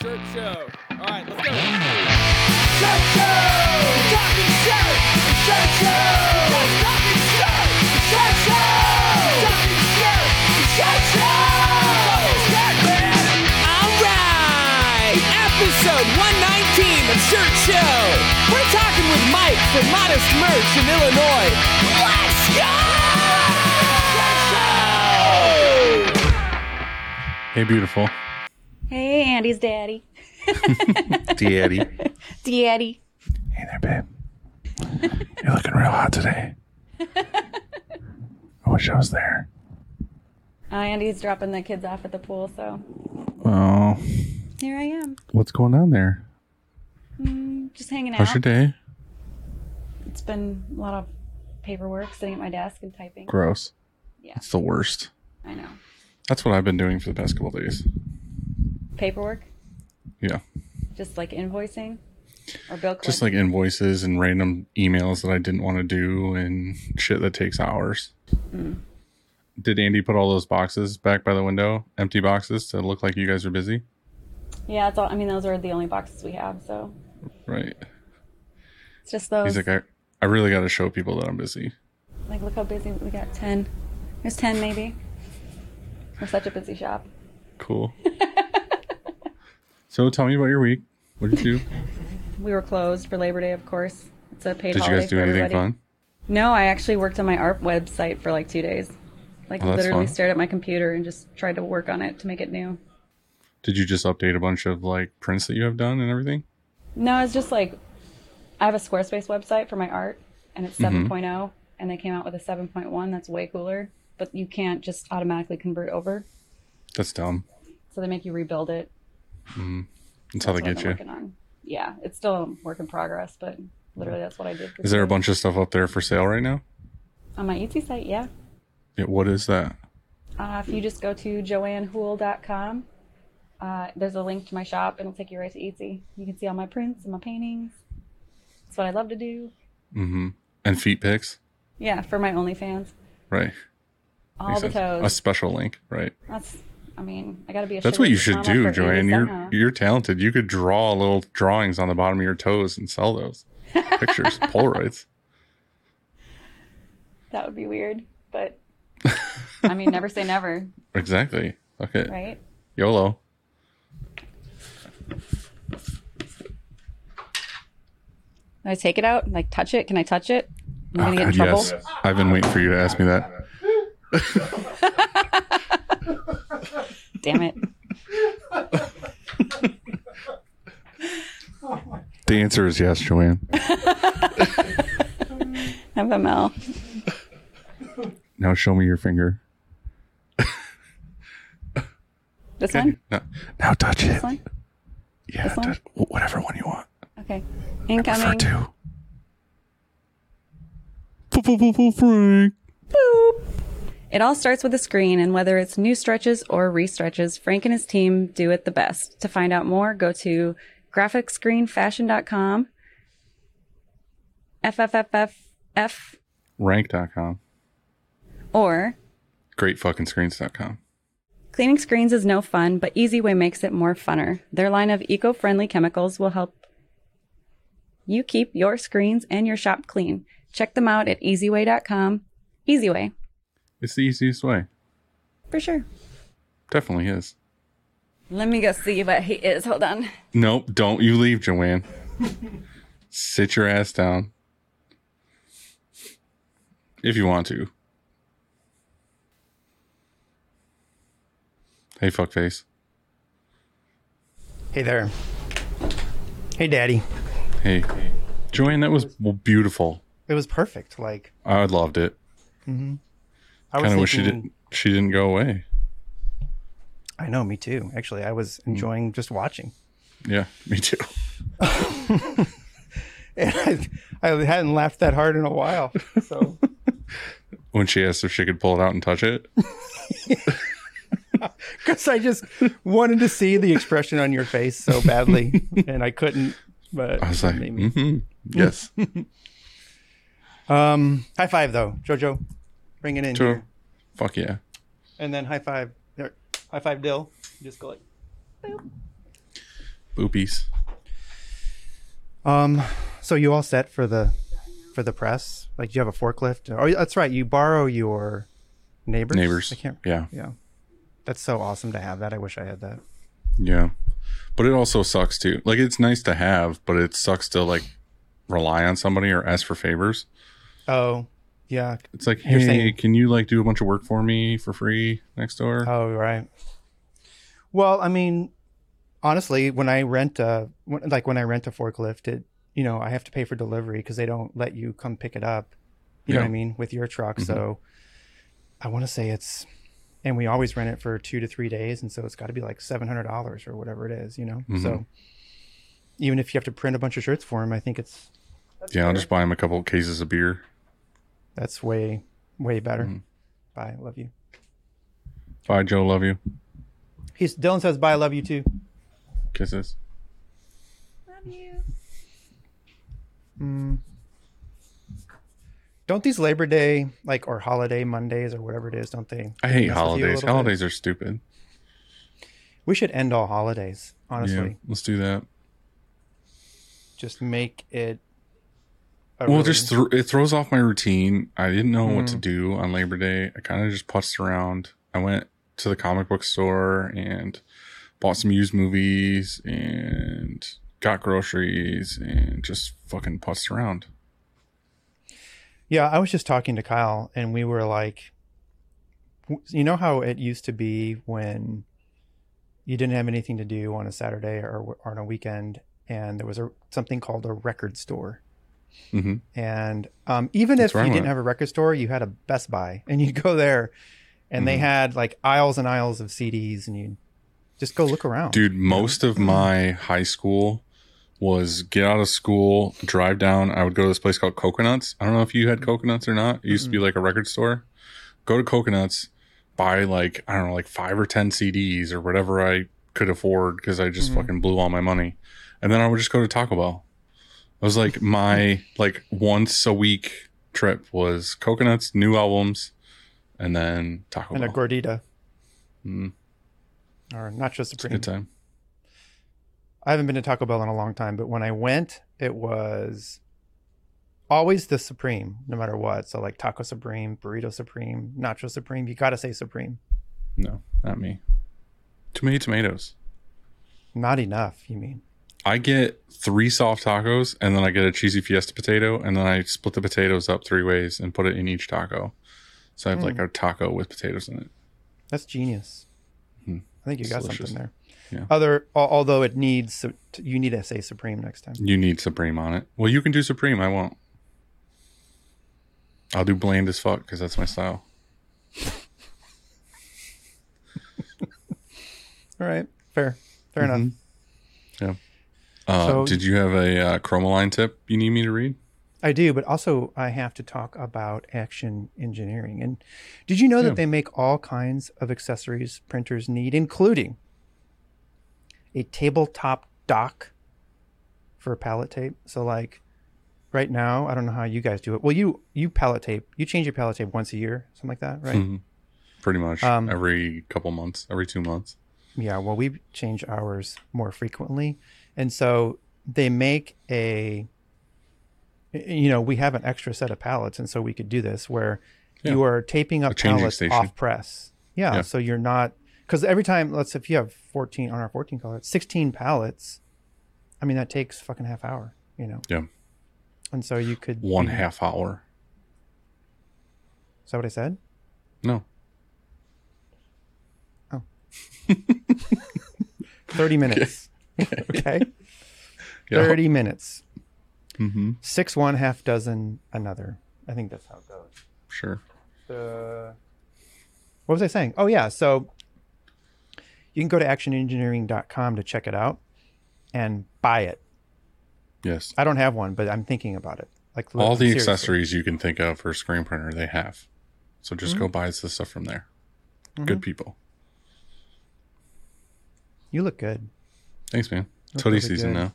Shirt Show. All right, let's go. Shirt Show! Talking shirt! Shirt Show! Talking shirt! Shirt Show! Talking shirt! Shirt Show! Shirt man! All right, episode 119 of Shirt Show. We're talking with Mike from Modest Merch in Illinois. Let's go! Shirt show. Hey, beautiful. Andy's daddy. Daddy. Daddy. Hey there, babe. You're looking real hot today. I wish I was there. Uh, Andy's dropping the kids off at the pool, so Oh, here I am, what's going on there? just hanging out. How's your day? It's been a lot of paperwork, sitting at my desk and typing. Gross. Yeah. It's the worst. I know. That's what I've been doing for the past couple days. Paperwork, Yeah. just like invoicing or bill. Just like invoices and random emails that I didn't want to do and shit that takes hours. Mm. Did Andy put all those boxes back by the window, empty boxes, to look like you guys are busy? yeah, it's all. I mean, those are the only boxes we have, so Right. it's just those. He's like, I, I really got to show people that I'm busy. like, look how busy we got. Ten. There's ten, maybe. We're such a busy shop. Cool. so tell me about your week. What did you do? We were closed for Labor Day, of course. It's a paid Did you guys do anything everybody. fun? No, I actually worked on my art website for like two days. Like Oh, literally fun. stared at my computer and just tried to work on it to make it new. Did you just update a bunch of like prints that you have done and everything? No, it's just like I have a Squarespace website for my art and it's Mm-hmm. 7.0 and they came out with a 7.1 that's way cooler, but you can't just automatically convert over. That's dumb. So they make you rebuild it. That's how they That's what I've get you. On. Yeah, it's still a work in progress, but literally that's what I did. Is there a bunch of stuff up there for sale right now? on my Etsy site? Yeah. Yeah, what is that? Uh, if you just go to joannehool.com, uh, there's a link to my shop. and It'll take you right to Etsy. You can see all my prints and my paintings. That's what I love to do. Mm-hmm. And feet pics? Yeah, for my OnlyFans. Right. All Makes the sense. A special link, right? That's, I mean, I gotta be a That's what you should do, for Joanne. You're somehow. you're talented. You could draw little drawings on the bottom of your toes and sell those pictures, Polaroids. That would be weird, but I mean, never say never, Exactly. Okay. right? YOLO. Can I take it out? Like, touch it? Can I touch it? I'm gonna Oh, get in trouble. yes. I've been waiting for you to ask me that. Damn it. The answer is yes, Joanne. FML. Now show me your finger. This one? Now, now touch it. This one? Yeah, This one? touch- whatever one you want. Okay. Prefer Incoming. two. Frank. It all starts with a screen, and whether it's new stretches or restretches, Frank and his team do it the best. To find out more, go to graphicscreenfashion.com, FFFFF, Rank.com. or Greatfuckingscreens.com. cleaning screens is no fun, but Easiway makes it more funner. Their line of eco friendly chemicals will help you keep your screens and your shop clean. Check them out at easiway.com. Easiway, It's the easiest way. for sure. Definitely is. Let me go see what he is. Hold on. Nope, don't you leave, Joanne. Sit your ass down. If you want to. Hey, fuckface. Hey there. Hey, Daddy. Hey. Joanne, that was beautiful. It was perfect. Like I loved it. Mm-hmm. I Kind of wish she didn't. She didn't go away. I know, me too. Actually, I was enjoying just watching. Yeah, me too. And I, I hadn't laughed that hard in a while. So When she asked if she could pull it out and touch it, because I just wanted to see the expression on your face so badly, and I couldn't. But I was like, maybe. hmm yes. um, high five though, Jojo. Bring it in Sure. here, Fuck yeah. and then high five. There, high five, Dill. Just go like. Boop. Boopies. Um, so you all set for the for the press? Like, do you have a forklift? Oh, that's right. You borrow your neighbors. Neighbors. I can't. Yeah. Yeah, that's so awesome to have that. I wish I had that. Yeah. But it also sucks too. Like it's nice to have, but it sucks to like rely on somebody or ask for favors. Oh, yeah. It's like, You're hey, saying- can you like do a bunch of work for me for free next door? Oh, right. Well, I mean, honestly, when I rent a like when I rent a forklift, it you know I have to pay for delivery because they don't let you come pick it up. You know what I mean with your truck. Mm-hmm. So I want to say it's, and we always rent it for two to three days, and so it's got to be like seven hundred dollars or whatever it is. You know, mm-hmm. so even if you have to print a bunch of shirts for him, I think it's yeah, I'll just buy him a couple cases of beer. That's way way better. Bye, love you. Bye, Joe. Love you. He's Dylan says bye, love you too. Kisses. Love you. Mm. Don't these Labor Day like or holiday Mondays or whatever it is? Don't they? I hate mess with you a holidays. bit? Holidays are stupid. We should end all holidays. Honestly, Yeah, let's do that. just make it. Well, really- just th- it throws off my routine. I didn't know what to Mm. do on Labor Day. I kind of just putzed around. I went to the comic book store and bought some used movies and got groceries and just fucking putzed around. yeah. I was just talking to Kyle, and we were like, you know how it used to be when you didn't have anything to do on a Saturday or, or on a weekend, and there was a something called a record store. Hmm And um, even That's if you didn't have a record store, you had a Best Buy, and you'd go there, and they Mhm. had like aisles and aisles of CDs, and you just go look around. Dude, most of my high school was get out of school, drive down. I would go to this place called Coconuts. I don't know if you had Coconuts or not. It used to be like a record store. Go to Coconuts, buy like, I don't know, like five or 10 CDs or whatever I could afford because I just fucking blew all my money. And then I would just go to Taco Bell. It was like my like once a week trip was Coconuts, new albums, and then Taco and a gordita, Mm. or nacho supreme. good time. I haven't been to Taco Bell in a long time, but when I went, it was always the supreme, no matter what. So like taco supreme, burrito supreme, nacho supreme. You got to say supreme. No, not me. Too many tomatoes. Not enough. You mean? I get three soft tacos and then I get a cheesy fiesta potato and then I split the potatoes up three ways and put it in each taco. So I have Hmm. like a taco with potatoes in it. That's genius. Hmm. I think you It's got delicious. something there. Yeah. Other, although it needs, you need to say supreme next time. You need Supreme on it. Well, you can do Supreme. I won't. I'll do bland as fuck because that's my style. All right, fair, fair enough. Yeah. Uh, So- did you have a uh, Chromaline tip you need me to read? I do, but also I have to talk about Action Engineering. And did you know Yeah. that they make all kinds of accessories printers need, including a tabletop dock for pallet tape? So, like right now, I don't know how you guys do it. Well, you you pallet tape, you change your pallet tape once a year, something like that, right? Mhm. Pretty much Um, every couple months, every two months. Yeah, well, we change ours more frequently, and so they make a. You know, we have an extra set of pallets, and so we could do this where Yeah. you are taping up pallets station. off press. Yeah, Yeah. so you're not because every time, let's if you have 14 on our 14 color, 16 pallets. I mean, that takes fucking half hour. You know, Yeah. and so you could One be- half hour. Is that what I said? No. Oh. 30 minutes. okay, Yeah. 30 minutes. Mm-hmm. Six one, half dozen another. I think that's how it goes. Sure. the what was I saying? Oh yeah, so you can go to actionengineering.com to check it out and buy it. Yes. I don't have one, but I'm thinking about it. Like All the seriously. accessories you can think of for a screen printer, they have. So just Mm-hmm. go buy the stuff from there. Good people. You look good. Thanks, man. Look season good. now.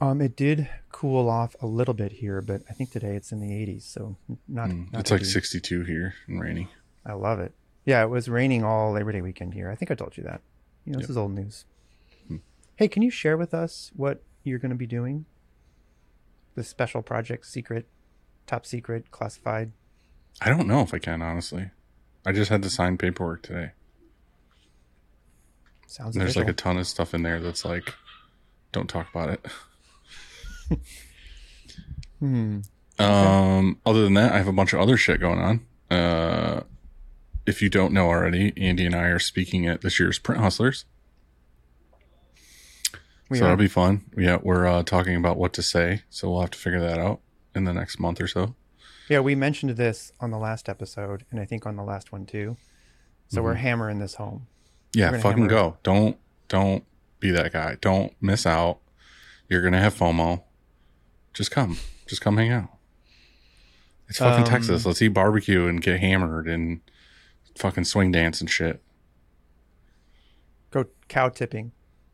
Um, it did cool off a little bit here, but I think today it's in the 80s, so not. Mm, not it's like 62 here and rainy. I love it. Yeah, it was raining all Labor Day weekend here. I think I told you that. You know, this Yep. is old news. Hey, can you share with us what you're going to be doing? The special project, secret, top secret, classified. I don't know if I can honestly. I just had to sign paperwork today. Sounds And there's like a ton of stuff in there that's like, don't talk about it. Hmm. Um, other than that, I have a bunch of other shit going on. Uh, if you don't know already, Andy and I are speaking at this year's Print Hustlers. We so are. that'll be fun. Yeah, we're uh, talking about what to say, so we'll have to figure that out in the next month or so. Yeah, we mentioned this on the last episode, and I think on the last one too. So we're hammering this home. Yeah, fucking hammer it. go. Don't don't be that guy. Don't miss out. You're gonna have FOMO. Just come. Just come hang out. It's fucking Um, Texas. Let's eat barbecue and get hammered and fucking swing dance and shit. Go cow tipping.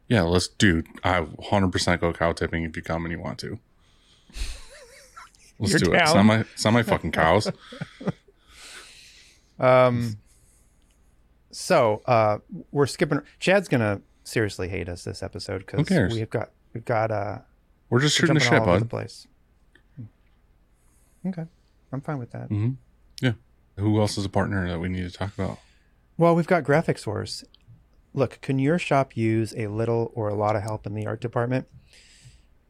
Yeah, let's dude. I 100% go cow tipping if you come and you want to. Let's You're do it. It's not my it's not my fucking cows. Um. So, uh, we're skipping. Chad's gonna seriously hate us this episode because we've got we've got uh We're just shooting the shit, all over the bud. place. Okay, I'm fine with that. hmm Yeah. Who else is a partner that we need to talk about? Well, we've got Graphic Source. Look, can your shop use a little or a lot of help in the art department?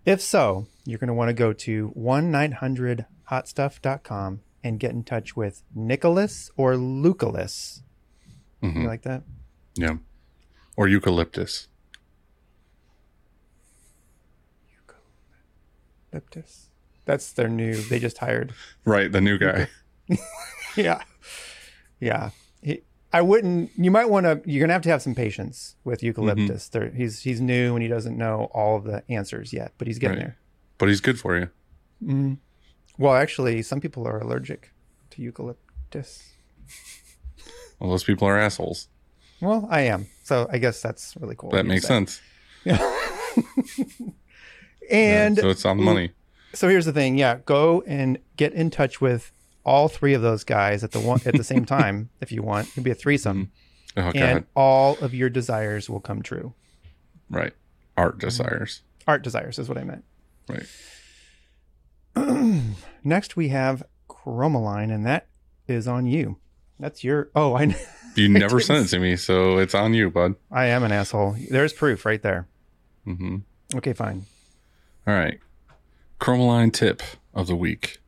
If so, you're going to want to go to 1-900-hotstuff.com and get in touch with Nicholas or Lucalis. Mhm. You like that? Yeah. Or eucalyptus. Liptus. That's their new. They just hired. Right, the new guy. yeah, yeah. He, I wouldn't. You might want to. You're gonna have to have some patience with Eucalyptus. Mm-hmm. There, he's he's new and he doesn't know all of the answers yet, but he's getting Right. there. But he's good for you. Well, actually, some people are allergic to eucalyptus. Well, those people are assholes. Well, I am. So I guess that's really cool. That makes sense. Yeah. and so it's on the money. so here's the thing. Yeah, go and get in touch with all three of those guys at the one at the same time if you want. It'd be a threesome, Oh god. and all of your desires will come true. right. Art Mm-hmm. desires. Art desires is what I meant. Right. Next, we have Chromaline, and that is on you. That's your. Oh, I You never sent it to me, so it's on you, bud. I am an asshole. There's proof right there. Mm-hmm. Okay, fine. All right. Chromaline tip of the week.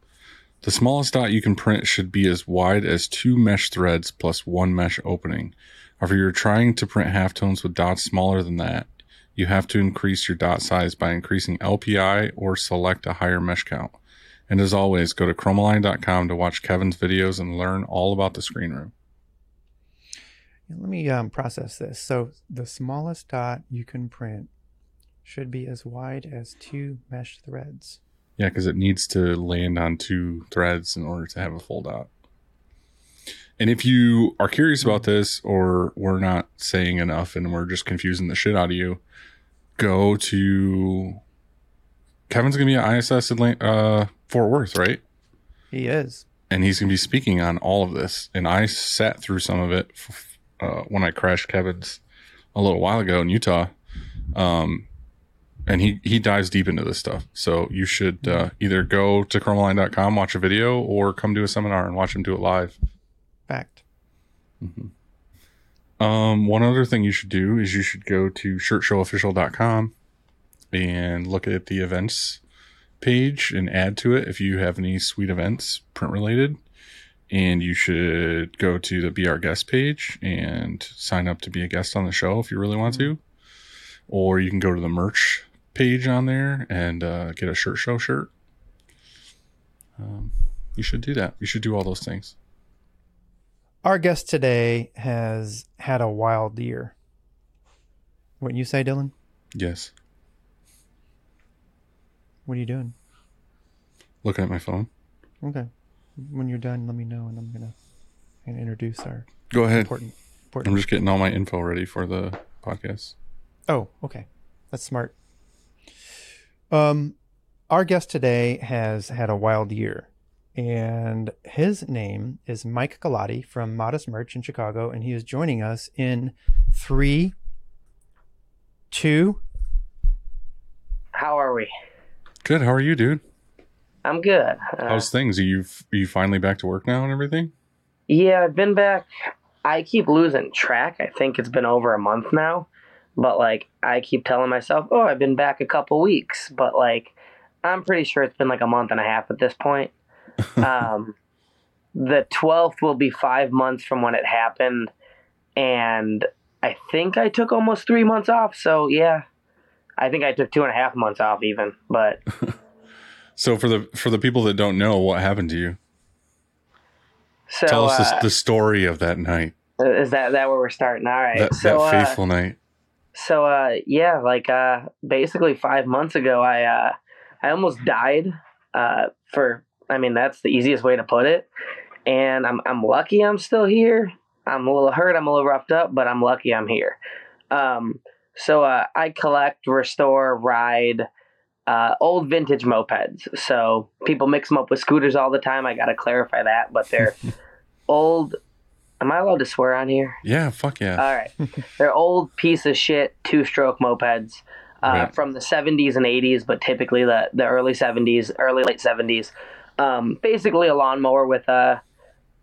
The smallest dot you can print should be as wide as two mesh threads plus one mesh opening. However, you're trying to print halftones with dots smaller than that. You have to increase your dot size by increasing LPI or select a higher mesh count. And as always, go to chromaline.com to watch Kevin's videos and learn all about the screen room. Let me um, process this. So the smallest dot you can print should be as wide as two mesh threads. Yeah, because it needs to land on two threads in order to have a full dot. And if you are curious about this, or we're not saying enough and we're just confusing the shit out of you, go to Kevin's going to be at ISS Atlanta, uh, Fort Worth, right? He is. And he's going to be speaking on all of this. And I sat through some of it f- uh, when I crashed Kevin's a little while ago in Utah. Um, and he, he dives deep into this stuff. So you should uh, either go to chromaline.com, watch a video, or come to a seminar and watch him do it live. Fact. Um, one other thing you should do is you should go to shirtshowofficial.com and look at the events page and add to it if you have any sweet events print related. And you should go to the Be Our Guest page and sign up to be a guest on the show if you really want to. Or you can go to the merch page on there and uh, get a shirt show shirt. Um, you should do that. You should do all those things. Our guest today has had a wild year. What you say, Dylan? Yes. What are you doing? Looking at my phone. Okay. When you're done, let me know, and I'm gonna, I'm gonna introduce our Go ahead. important. important. I'm just getting all my info ready for the podcast. Oh, okay. That's smart. Um, our guest today has had a wild year, and his name is Mike Galati from Modest Merch in Chicago, and he is joining us in three, two, How are we? Good. How are you, dude? I'm good. Uh, How's things? Are you are you finally back to work now and everything? yeah, I've been back. I keep losing track. I think it's been over a month now. But like I keep telling myself, "Oh, I've been back a couple weeks." But like I'm pretty sure it's been like a month and a half at this point. um the 12th will be 5 months from when it happened and I think I took almost 3 months off. So, yeah. I think I took two and a half months off even, but So for the for the people that don't know, what happened to you? so Tell us uh, the, the story of that night, is that that where we're starting? All right. that, so that uh, faithful night. So uh yeah, like uh basically 5 months ago I uh I almost died uh for I mean that's the easiest way to put it. And I'm I'm lucky I'm still here. I'm a little hurt, I'm a little roughed up, but I'm lucky I'm here. Um so uh I collect, restore, ride uh, old vintage mopeds. So people mix them up with scooters all the time. I got to clarify that, but they're old. Am I allowed to swear on here? Yeah, fuck yeah. All right. They're old piece of shit two stroke mopeds uh, Right. from the 70s and 80s, but typically the, the early 70s, early late 70s. Um, basically, a lawnmower with a,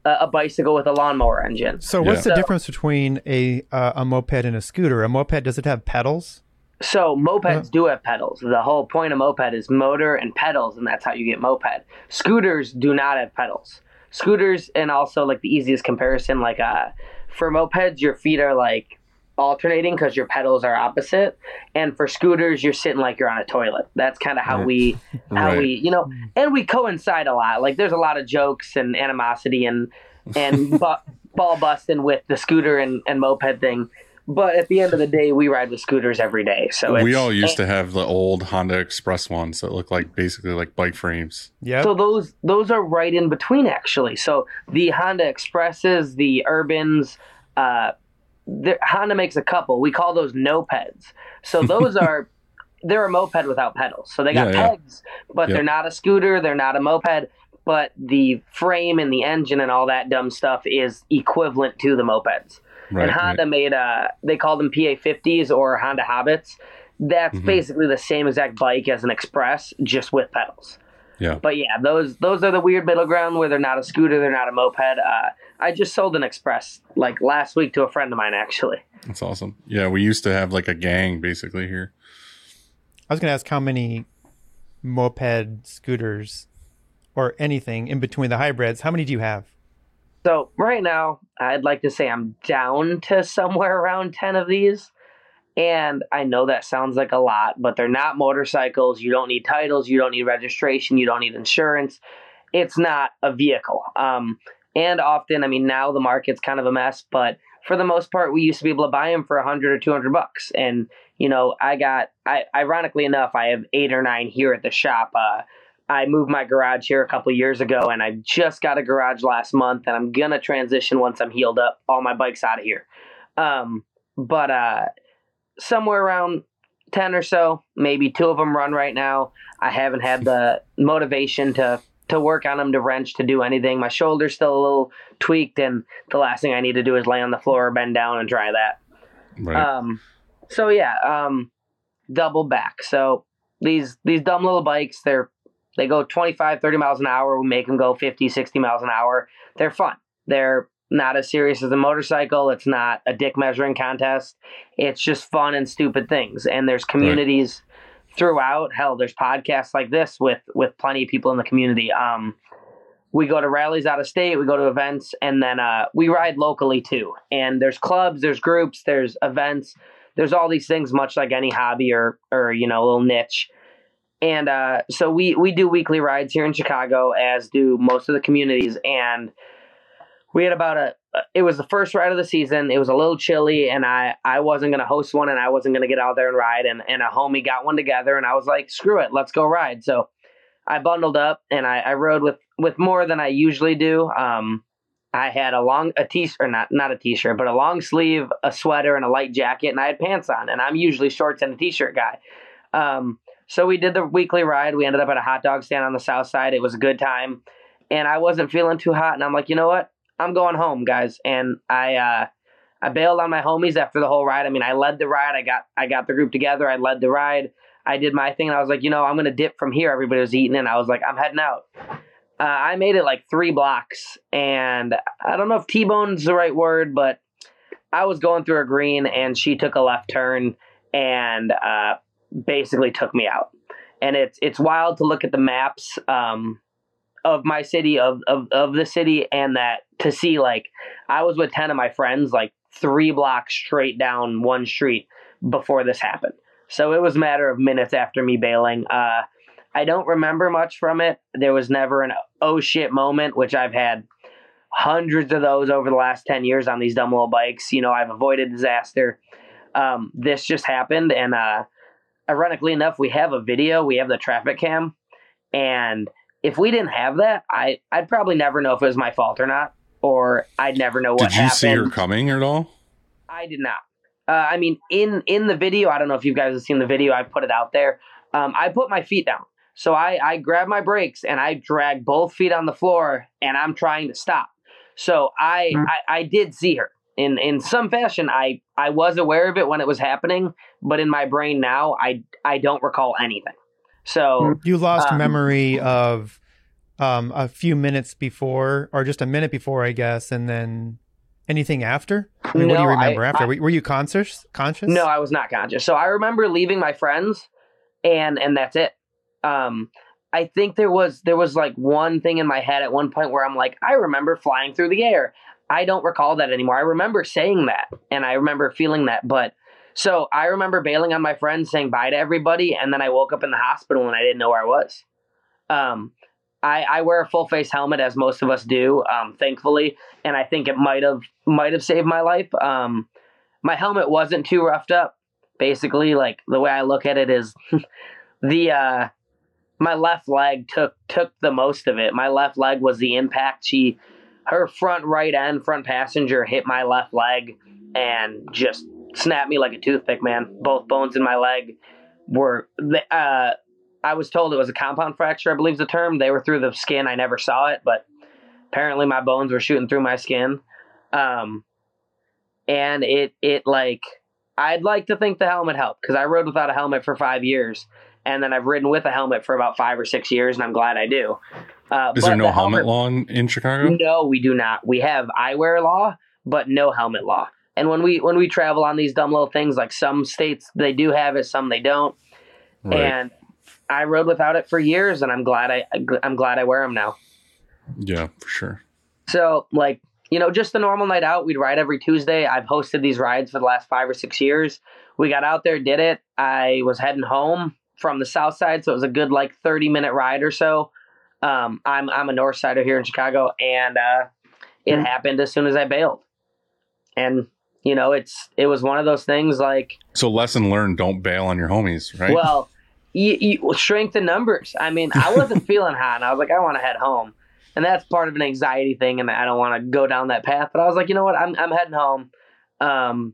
a a bicycle with a lawnmower engine. So what's Yeah. the So- difference between a uh, a moped and a scooter? A moped does it have pedals? So mopeds Yeah. do have pedals. The whole point of moped is motor and pedals, and that's how you get moped. Scooters do not have pedals. Scooters, and also like the easiest comparison, like uh, for mopeds, your feet are like alternating because your pedals are opposite, and for scooters, you're sitting like you're on a toilet. That's kind of how Right. we, how Right. we, you know, and we coincide a lot. Like there's a lot of jokes and animosity and and bu- ball busting with the scooter and, and moped thing. But at the end of the day, we ride with scooters every day. So we all used to have the old Honda Express ones that look like basically like bike frames. Yeah. So those those are right in between actually. So the Honda Expresses, the Urbans, uh, the, Honda makes a couple. We call those nopeds. So those are they're a moped without pedals. So they got Yeah, yeah. pegs, but Yep. they're not a scooter. They're not a moped. But the frame and the engine and all that dumb stuff is equivalent to the mopeds. Right. and Honda made uh they called them PA50s or Honda Hobbits. That's Mhm. basically the same exact bike as an Express, just with pedals. Yeah. But yeah, those those are the weird middle ground where they're not a scooter, they're not a moped. Uh, I just sold an Express like last week to a friend of mine actually. That's awesome. Yeah, we used to have like a gang basically here. I was going to ask how many moped scooters or anything in between the hybrids. How many do you have? So right now, I'd like to say I'm down to somewhere around ten of these. And I know that sounds like a lot, but they're not motorcycles. You don't need titles. You don't need registration. You don't need insurance. It's not a vehicle. Um, and often, I mean, now the market's kind of a mess, but for the most part, we used to be able to buy them for a hundred or two hundred bucks. And you know, I got, I ironically enough, I have eight or nine here at the shop. Uh, I moved my garage here a couple years ago, and I just got a garage last month, and I'm gonna transition once I'm healed up all my bikes out of here. Um, but uh, somewhere around ten or so, maybe two of them run right now. I haven't had the motivation to to work on them, to wrench, to do anything. My shoulder's still a little tweaked, and the last thing I need to do is lay on the floor or bend down and try that. Right. Um, so yeah, um, double back. So these these dumb little bikes, they're they go 25, 30 miles an hour. We make them go 50, 60 miles an hour. They're fun. They're not as serious as a motorcycle. It's not a dick measuring contest. It's just fun and stupid things. And there's communities throughout. Hell, there's podcasts like this with with plenty of people in the community. Um, we go to rallies out of state, we go to events, and then uh, we ride locally too. And there's clubs, there's groups, there's events, there's all these things, much like any hobby or or you know, a little niche. And uh, so we we do weekly rides here in Chicago, as do most of the communities. And we had about a it was the first ride of the season. It was a little chilly, and I I wasn't gonna host one, and I wasn't gonna get out there and ride. And and a homie got one together, and I was like, screw it, let's go ride. So I bundled up and I, I rode with with more than I usually do. Um, I had a long a t or not not a t shirt, but a long sleeve, a sweater, and a light jacket, and I had pants on. And I'm usually shorts and a t shirt guy. Um, so we did the weekly ride. We ended up at a hot dog stand on the south side. It was a good time, and I wasn't feeling too hot. And I'm like, you know what? I'm going home, guys. And I uh, I bailed on my homies after the whole ride. I mean, I led the ride. I got I got the group together. I led the ride. I did my thing, and I was like, you know, I'm gonna dip from here. Everybody was eating, and I was like, I'm heading out. Uh, I made it like three blocks, and I don't know if T-bone's the right word, but I was going through a green, and she took a left turn and uh, basically took me out. And it's it's wild to look at the maps um, of my city, of, of of the city, and that to see like I was with ten of my friends, like three blocks straight down one street before this happened. So it was a matter of minutes after me bailing. Uh, I don't remember much from it. There was never an oh shit moment, which I've had hundreds of those over the last 10 years on these dumb little bikes. You know, I've avoided disaster. Um, this just happened. And uh, ironically enough, we have a video, we have the traffic cam. And if we didn't have that, I, I'd probably never know if it was my fault or not, or I'd never know what happened. Did you happened. see her coming at all? I did not. Uh, I mean, in in the video, I don't know if you guys have seen the video. I put it out there. Um, I put my feet down, so I I grab my brakes and I drag both feet on the floor, and I'm trying to stop. So I I, I did see her in in some fashion. I I was aware of it when it was happening, but in my brain now, I I don't recall anything. So You lost Um, memory of um, a few minutes before, or just a minute before, I guess, and then anything after. I mean, what do you remember I- after? I- were, were you conscious? Conscious? No, I was not conscious. So I remember leaving my friends, and and that's it. Um, I think there was there was like one thing in my head at one point where I'm like, I remember flying through the air. I don't recall that anymore. I remember saying that, and I remember feeling that, but. So I remember bailing on my friends, saying bye to everybody, and then I woke up in the hospital and I didn't know where I was. Um, I, I wear a full face helmet as most of us do, um, thankfully, and I think it might have might have saved my life. Um, my helmet wasn't too roughed up. Basically, like the way I look at it is, the uh, my left leg took took the most of it. My left leg was the impact. She, her front right end, front passenger hit my left leg and just snapped me like a toothpick. Man, both bones in my leg were. Uh, I was told it was a compound fracture. I believe is the term. They were through the skin. I never saw it, but apparently my bones were shooting through my skin. Um, and it it like I'd like to think the helmet helped because I rode without a helmet for five years, and then I've ridden with a helmet for about five or six years, and I'm glad I do. Uh, Is there no the helmet law in, in Chicago? No, we do not. We have eyewear law, but no helmet law. And when we when we travel on these dumb little things, like some states they do have it, some they don't. Right. And I rode without it for years, and I'm glad I I'm glad I wear them now. yeah, for sure. So, like, you know, just a normal night out, we'd ride every Tuesday. I've hosted these rides for the last five or six years. We got out there, did it. I was heading home from the south side, so it was a good like 30 minute ride or so. Um, I'm I'm a north sider here in Chicago, and uh, it happened as soon as I bailed. And you know, it's it was one of those things like So lesson learned: don't bail on your homies, right? well, you, you, strength in numbers. I mean, I wasn't feeling hot, and I was like, I want to head home, and that's part of an anxiety thing, and I don't want to go down that path. But I was like, you know what, I'm I'm heading home, um,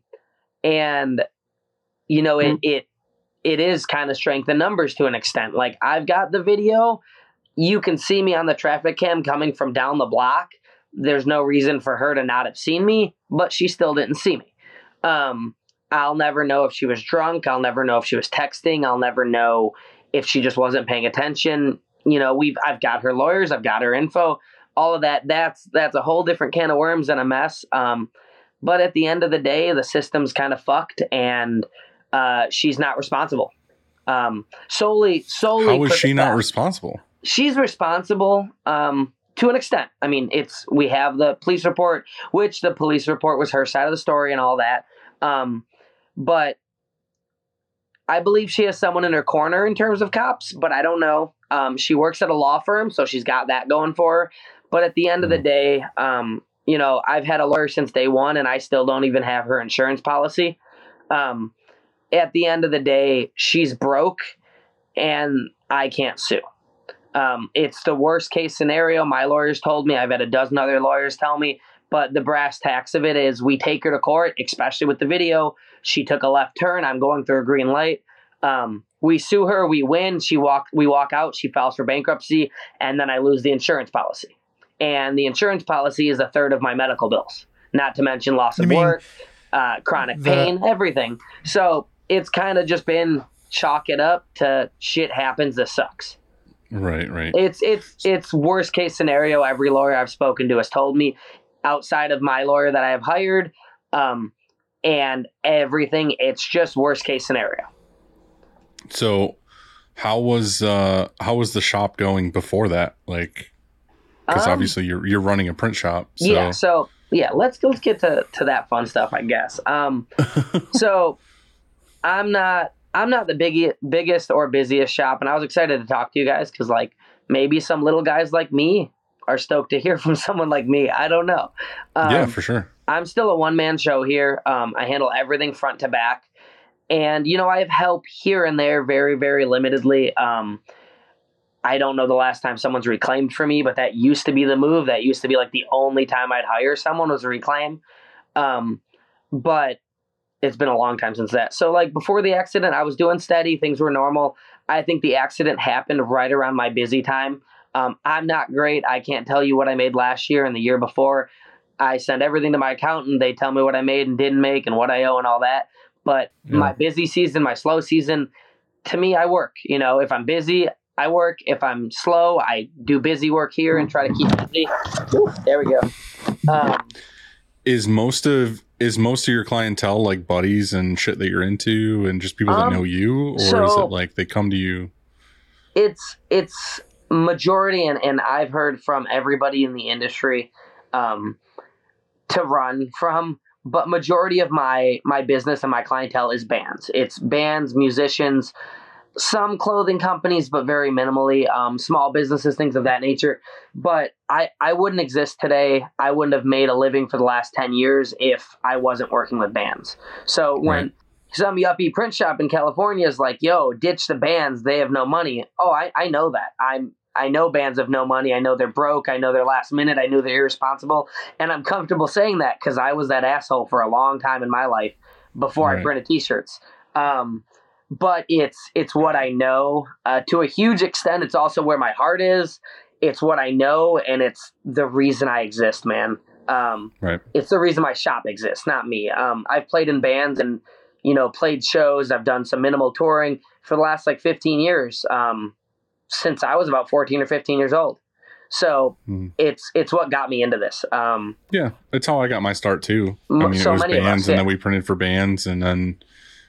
and you know, it it it is kind of strength in numbers to an extent. Like I've got the video, you can see me on the traffic cam coming from down the block. There's no reason for her to not have seen me, but she still didn't see me. Um, I'll never know if she was drunk. I'll never know if she was texting. I'll never know if she just wasn't paying attention. You know, we've I've got her lawyers, I've got her info, all of that. That's that's a whole different can of worms and a mess. Um, but at the end of the day, the system's kind of fucked, and uh, she's not responsible. Um, solely, solely. How was she not responsible? she's responsible um, to an extent. I mean, it's we have the police report, which the police report was her side of the story and all that. Um, but I believe she has someone in her corner in terms of cops, but I don't know. Um, she works at a law firm, so she's got that going for her. But at the end of the day, um, you know, I've had a lawyer since day one, and I still don't even have her insurance policy. Um, at the end of the day, she's broke, and I can't sue. Um, it's the worst case scenario. My lawyers told me. I've had a dozen other lawyers tell me. But the brass tacks of it is we take her to court, especially with the video. She took a left turn. I'm going through a green light. Um, we sue her. We win. She walk. We walk out. She files for bankruptcy, and then I lose the insurance policy. And the insurance policy is a third of my medical bills. Not to mention loss of mean work, uh, chronic the- pain, everything. So it's kind of just been chalk it up to shit happens. This sucks. Right, right. It's it's it's worst case scenario. Every lawyer I've spoken to has told me, outside of my lawyer that I have hired, um, and everything. It's just worst case scenario. So, how was uh how was the shop going before that? Like, because Um, obviously you're you're running a print shop. So, Yeah. So yeah, let's let's get to to that fun stuff, I guess. Um, so I'm not I'm not the biggest biggest or busiest shop, and I was excited to talk to you guys because like maybe some little guys like me are stoked to hear from someone like me. I don't know. Um, yeah, for sure. I'm still a one man show here. Um, I handle everything front to back. And, you know, I have help here and there very, very limitedly. Um, I don't know the last time someone's reclaimed for me, but that used to be the move. That used to be like the only time I'd hire someone was a reclaim. Um, but it's been a long time since that. So, like, before the accident, I was doing steady. Things were normal. I think the accident happened right around my busy time. Um, I'm not great. I can't tell you what I made last year and the year before. I send everything to my accountant. They tell me what I made and didn't make and what I owe and all that. But Yeah. my busy season, my slow season, to me, I work. You know, if I'm busy, I work. If I'm slow, I do busy work here and try to keep busy. There we go. Um, Is most of is most of your clientele like buddies and shit that you're into, and just people that Um, know you, or is it like they come to you? it's it's majority and, and I've heard from everybody in the industry um, to run from but majority of my my business and my clientele is bands it's bands musicians some clothing companies but very minimally um, small businesses things of that nature but I, I wouldn't exist today i wouldn't have made a living for the last 10 years if i wasn't working with bands so when Right. some yuppie print shop in California is like, yo, ditch the bands. They have no money. Oh, I, I know that. I'm I know bands have no money. I know they're broke. I know they're last minute. I know they're irresponsible. And I'm comfortable saying that because I was that asshole for a long time in my life before I printed t-shirts. Um, but it's it's what I know. Uh, to a huge extent, it's also where my heart is. It's what I know, and it's the reason I exist, man. Um, Right. it's the reason my shop exists, not me. Um, I've played in bands and you know played shows. I've done some minimal touring for the last like 15 years, um, since I was about 14 or 15 years old. So Hmm. it's it's what got me into this. Um, Yeah, that's how I got my start too. I mean, so it was of us, bands, and then we printed for bands, and then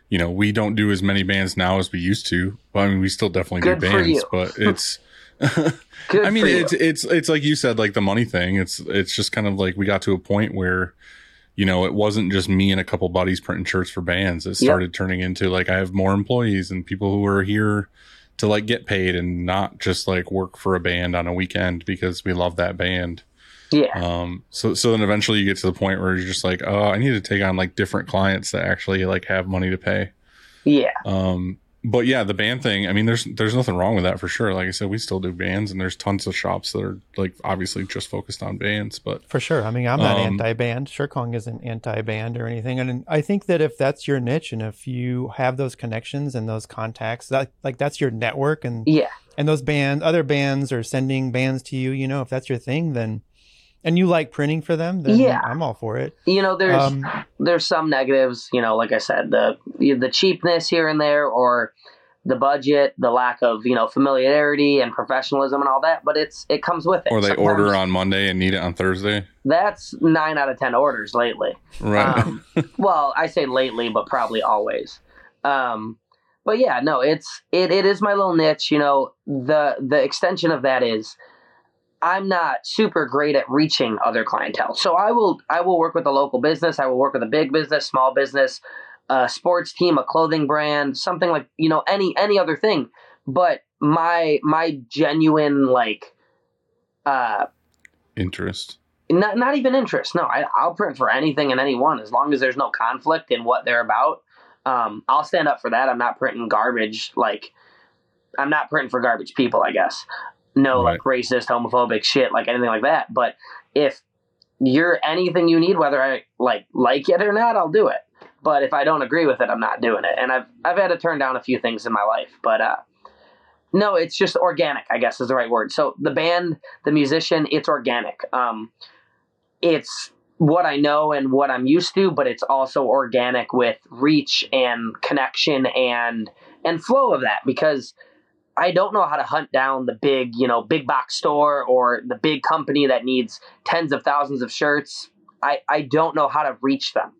you know we don't do as many bands now as we used to. Well, I mean, we still definitely Good do bands, but it's. I mean, it's it's it's like you said, like the money thing. It's it's just kind of like we got to a point where, you know, it wasn't just me and a couple buddies printing shirts for bands. It Yep. started turning into like I have more employees and people who are here to like get paid and not just like work for a band on a weekend because we love that band. Yeah. Um, so so then eventually you get to the point where you're just like, oh, I need to take on like different clients that actually like have money to pay. yeah. Um, but yeah, the band thing. I mean, there's there's nothing wrong with that for sure. Like I said, we still do bands, and there's tons of shops that are like obviously just focused on bands. But For sure. I mean, I'm not Um, anti-band. Shirkong isn't anti-band or anything. And I think that if that's your niche and if you have those connections and those contacts, that like that's your network and Yeah. and those band other bands are sending bands to you, you know, if that's your thing, then and you like printing for them, then Yeah. I'm all for it. You know, there's Um, there's some negatives. You know, like I said, the the cheapness here and there, or the budget, the lack of you know familiarity and professionalism and all that. But it's it comes with it. or they Sometimes order on Monday and need it on Thursday. That's nine out of ten orders lately. Right. Um, well, I say lately, but probably always. Um, but yeah, no, it's it, it is my little niche. You know, the the extension of that is I'm not super great at reaching other clientele. So I will I will work with a local business. I will work with a big business, small business, a sports team, a clothing brand, something like you know any any other thing. But my my genuine like uh Interest. not not even interest. No, I, I'll print for anything and anyone as long as there's no conflict in what they're about. Um, I'll stand up for that. I'm not printing garbage. Like I'm not printing for garbage people. I guess no like racist, homophobic shit, like anything like that. But if you're anything you need, whether I like like it or not, I'll do it. But if I don't agree with it, I'm not doing it. And I've I've had to turn down a few things in my life, but uh, no, it's just organic. I guess is the right word. So the band, the musician, it's organic. Um, it's what I know and what I'm used to, but it's also organic with reach and connection and and flow of that because I don't know how to hunt down the big, you know, big box store or the big company that needs tens of thousands of shirts. I, I don't know how to reach them.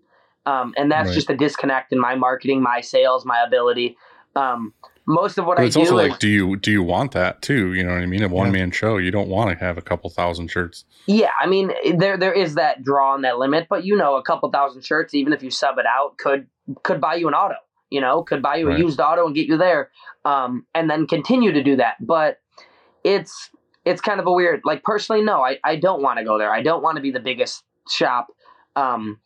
Um, and that's Right. just a disconnect in my marketing, my sales, my ability. Um, most of what But I it's do also is, like, do you do you want that too? You know what I mean? A one man show, you don't want to have a couple thousand shirts. yeah, I mean, there there is that draw on that limit, but you know, a couple thousand shirts, even if you sub it out, could could buy you an auto. You know, could buy you Right. a used auto and get you there, um, and then continue to do that. But it's it's kind of a weird. Like personally, no, I I don't want to go there. I don't want to be the biggest shop. Um,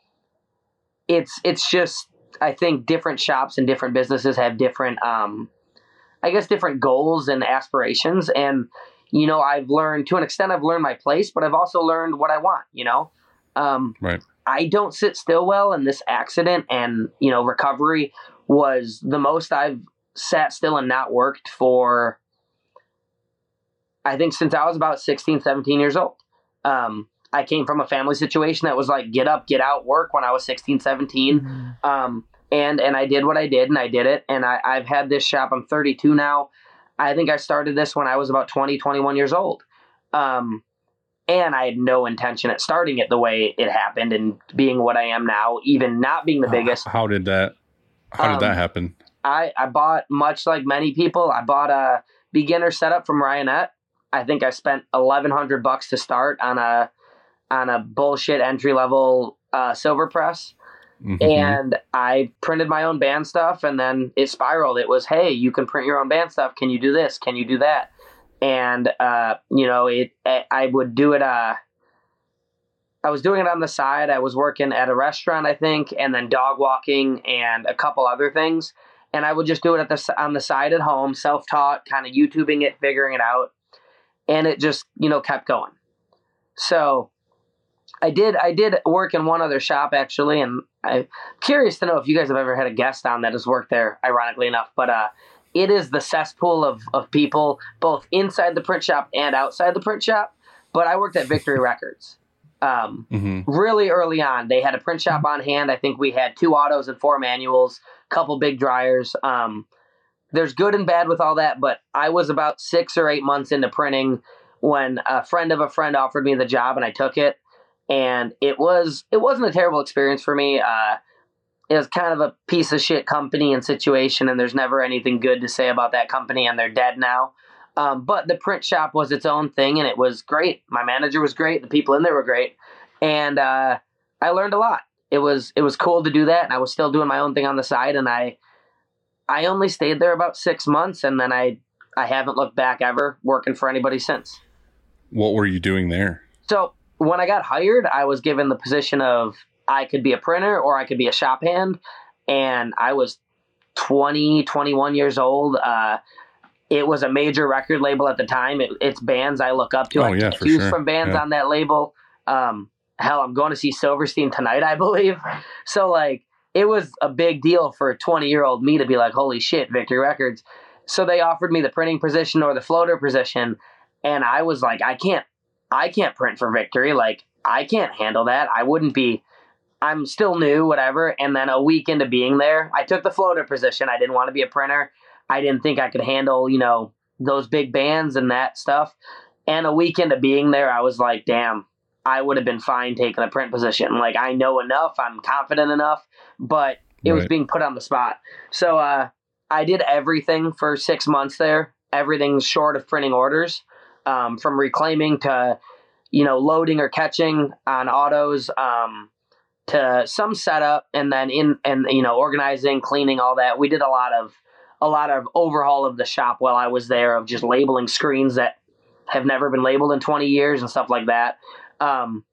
it's it's just I think different shops and different businesses have different um, I guess different goals and aspirations and you know I've learned to an extent I've learned my place but I've also learned what I want you know um, Right. I don't sit still well and this accident and you know recovery was the most I've sat still and not worked for I think since I was about 16 17 years old um, I came from a family situation that was like get up get out work when I was 16 17 um, and and I did what I did, and I did it, and I, I've had this shop. I'm 32 now. I think I started this when I was about 20, 21 years old, um, and I had no intention at starting it the way it happened and being what I am now, even not being the biggest. How did that? How did Um, that happen? I I bought much like many people. I bought a beginner setup from Ryonet. I think I spent 1,100 bucks to start on a on a bullshit entry level uh, silver press Mhm. and I printed my own band stuff, and then it spiraled. It was, hey, you can print your own band stuff. Can you do this? Can you do that? And uh, you know, it. I would do it. Uh, I was doing it on the side. I was working at a restaurant, I think, and then dog walking and a couple other things. And I would just do it at the on the side at home, self taught, kind of YouTubing it, figuring it out, and it just you know kept going. So I did I did work in one other shop actually, and I'm curious to know if you guys have ever had a guest on that has worked there. Ironically enough, but uh, it is the cesspool of of people both inside the print shop and outside the print shop. But I worked at Victory Records. Um, Mhm. really early on, they had a print shop on hand. I think we had two autos and four manuals, couple big dryers. Um, there's good and bad with all that, but I was about six or eight months into printing when a friend of a friend offered me the job, and I took it. And it was it wasn't a terrible experience for me. Uh, it was kind of a piece of shit company and situation, and there's never anything good to say about that company, and they're dead now. Um, but the print shop was its own thing, and it was great. My manager was great. The people in there were great, and uh, I learned a lot. It was it was cool to do that, and I was still doing my own thing on the side. And I I only stayed there about six months, and then I I haven't looked back ever working for anybody since. What were you doing there? So when I got hired, I was given the position of I could be a printer or I could be a shop hand. And I was 20, 21 years old. Uh, it was a major record label at the time. It, it's bands I look up to. Oh, I yeah, for sure. from bands Yeah. on that label. Um, hell, I'm going to see Silverstein tonight, I believe. So, like, it was a big deal for a 20 year old me to be like, holy shit, Victory Records. So they offered me the printing position or the floater position. And I was like, I can't I can't print for victory. Like, I can't handle that. I wouldn't be. I'm still new, whatever. And then a week into being there, I took the floater position. I didn't want to be a printer. I didn't think I could handle, you know, those big bands and that stuff. And a week into being there, I was like, damn, I would have been fine taking a print position. Like, I know enough. I'm confident enough. But it was being put on the spot. So uh, I did everything for six months there, everything short of printing orders um, from reclaiming to you know loading or catching on autos um, to some setup and then in and you know organizing cleaning all that we did a lot of a lot of overhaul of the shop while i was there of just labeling screens that have never been labeled in 20 years and stuff like that. Um,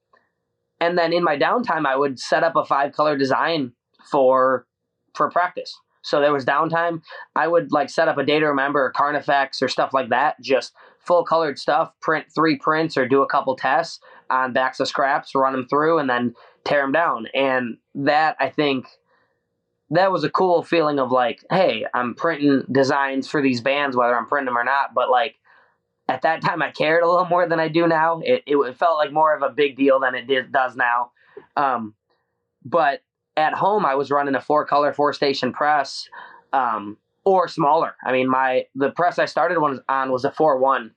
and then in my downtime i would set up a five color design for for practice. So there was downtime. I would like set up a day to remember or carnifex or stuff like that just full colored stuff, print three prints or do a couple tests on backs of scraps, run them through, and then tear them down. And that, I think, that was a cool feeling of like, hey, I'm printing designs for these bands, whether I'm printing them or not. But like, at that time, I cared a little more than I do now. It, it felt like more of a big deal than it did, does now. Um, but at home, I was running a four color, four station press. Um, or smaller. I mean, my the press I started one on was a four one,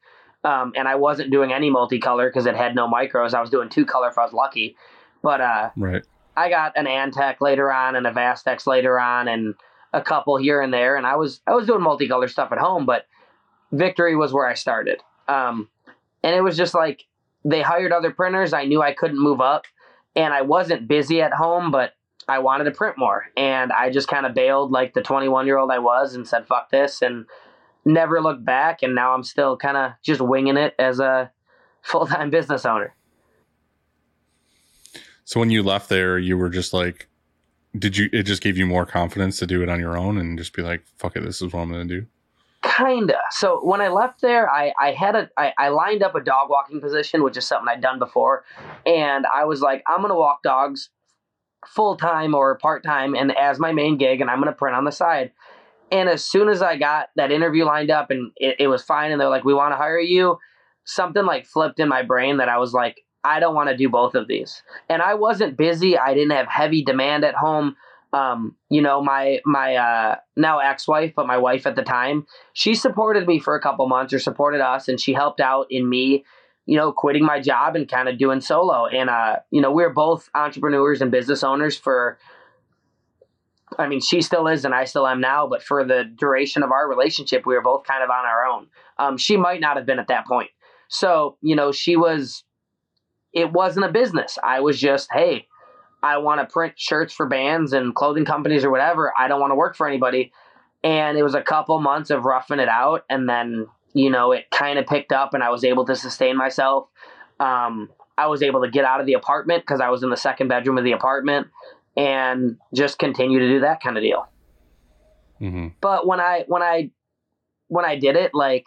um, and I wasn't doing any multicolor because it had no micros. I was doing two color if I was lucky, but uh, Right. I got an Antec later on and a Vastex later on and a couple here and there. And I was I was doing multicolor stuff at home, but Victory was where I started. Um, and it was just like they hired other printers. I knew I couldn't move up, and I wasn't busy at home, but I wanted to print more. And I just kind of bailed like the 21 year old I was and said fuck this and never looked back. And now I'm still kind of just winging it as a full time business owner. So when you left there, you were just like, did you? It just gave you more confidence to do it on your own and just be like, "Fuck it, this is what I'm to do." Kinda. So when I left there, I, I had a I, I lined up a dog walking position, which is something I'd done before, and I was like, I'm gonna walk dogs full time or part time, and as my main gig, and I'm gonna print on the side. And as soon as I got that interview lined up, and it, it was fine, and they're like, we want to hire you, something like flipped in my brain that I was like, I don't want to do both of these. And I wasn't busy. I didn't have heavy demand at home. Um, you know, my my uh, now ex-wife, but my wife at the time, she supported me for a couple months or supported us, and she helped out in me, you know, quitting my job and kind of doing solo. And uh, you know, we we're both entrepreneurs and business owners for. I mean, she still is, and I still am now. But for the duration of our relationship, we were both kind of on our own. Um, she might not have been at that point. So, you know, she was it wasn't a business. I was just, hey, I want to print shirts for bands and clothing companies or whatever. I don't want to work for anybody. And it was a couple months of roughing it out. And then, you know, it kind of picked up and I was able to sustain myself. Um, I was able to get out of the apartment because I was in the second bedroom of the apartment and just continue to do that kind of deal. hmm But when I, when I, when I did it, like,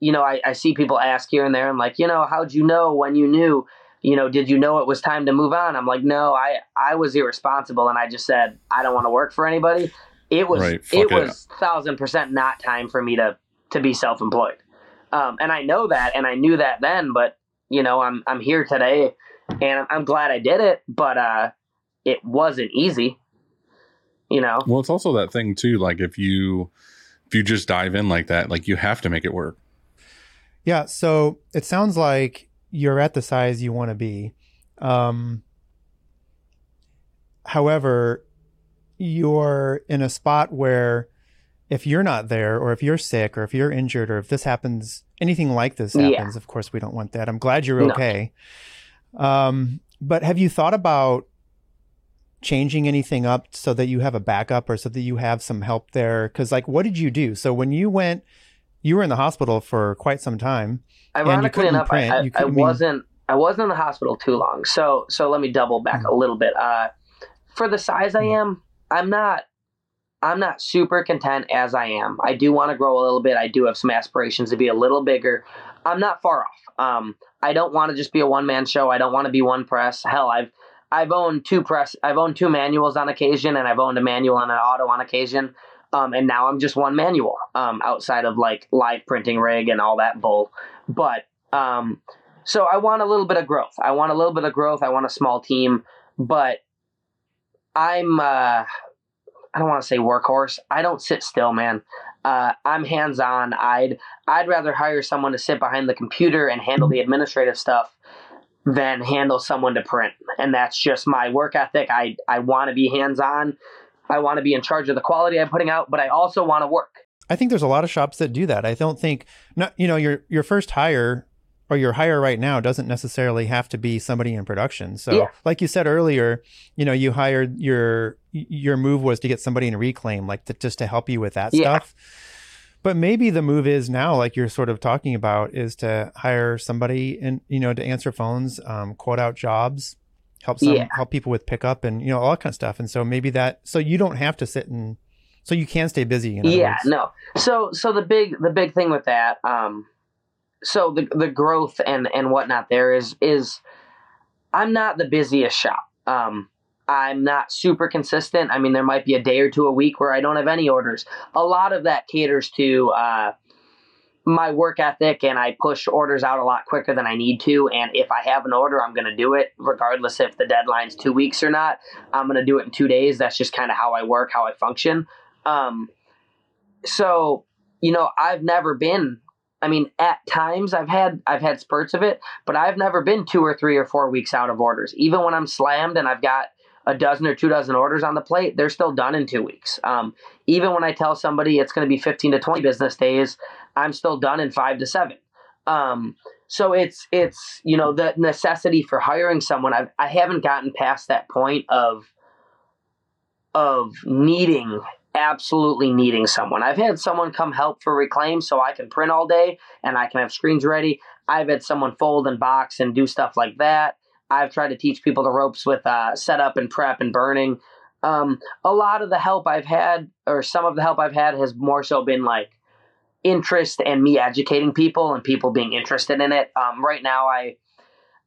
you know, I, I see people ask here and there and like, you know, how'd you know when you knew, you know, did you know it was time to move on? I'm like, no, I, I was irresponsible and I just said, I don't want to work for anybody. It was, Right, it it. was thousand percent not time for me to, to be self-employed. Um, and I know that, and I knew that then, but you know, I'm, I'm here today and I'm- I'm glad I did it, but, uh, it wasn't easy, you know? Well, it's also that thing too. Like if you if you just dive in like that, like you have to make it work. Yeah, so it sounds like you're at the size you want to be. Um, however, you're in a spot where if you're not there, or if you're sick, or if you're injured, or if this happens, anything like this Yeah. happens, of course, we don't want that. I'm glad you're No. okay. Um, but have you thought about changing anything up so that you have a backup or so that you have some help there? Because, like, what did you do? So when you went, you were in the hospital for quite some time. Ironically enough, print, I, you I, I couldn't- I mean- wasn't I wasn't in the hospital too long. So so let me double back Mm. a little bit. Uh, for the size I Mm. am, I'm not I'm not super content as I am. I do want to grow a little bit. I do have some aspirations to be a little bigger. I'm not far off. Um, I don't want to just be a one man show. I don't want to be one press. Hell, I've I've owned two press. I've owned two manuals on occasion, and I've owned a manual and an auto on occasion. Um, and now I'm just one manual. Um, outside of like live printing rig and all that bull. But um, so I want a little bit of growth. I want a little bit of growth. I want a small team, but I'm uh, I don't want to say workhorse. I don't sit still, man. Uh, I'm hands on. I'd I'd rather hire someone to sit behind the computer and handle the administrative stuff than handle someone to print. And that's just my work ethic. I I want to be hands on. I want to be in charge of the quality I'm putting out, but I also want to work. I think there's a lot of shops that do that. I don't think not you know your your first hire or your hire right now doesn't necessarily have to be somebody in production. So Yeah. like you said earlier, you know, you hired your your move was to get somebody in reclaim like to, just to help you with that Yeah. stuff. But maybe the move is now like you're sort of talking about is to hire somebody and you know to answer phones, um, quote out jobs, help some Yeah. help people with pickup and you know all that kind of stuff. And so maybe that so you don't have to sit and so you can stay busy. Yeah words. no so so the big the big thing with that um so the the growth and and whatnot there is is i'm not the busiest shop um i'm not super consistent i mean there might be a day or two a week where i don't have any orders a lot of that caters to uh my work ethic and I push orders out a lot quicker than I need to. And if I have an order, I'm going to do it regardless if the deadline's two weeks or not. I'm going to do it in two days. That's just kind of how I work, how I function. Um, so you know i've never been i mean at times i've had i've had spurts of it but i've never been two or three or four weeks out of orders even when i'm slammed and i've got a dozen or two dozen orders on the plate they're still done in two weeks. Um, even when i tell somebody it's going to be 15 to 20 business days i'm still done in five to seven. Um, so it's it's you know the necessity for hiring someone I've, i haven't gotten past that point of of needing absolutely needing someone. I've had someone come help for reclaim so i can print all day and i can have screens ready. I've had someone fold and box and do stuff like that i've tried to teach people the ropes with uh, setup and prep and burning um, a lot of the help i've had or some of the help i've had has more so been like interest and me educating people and people being interested in it. Um, right now, I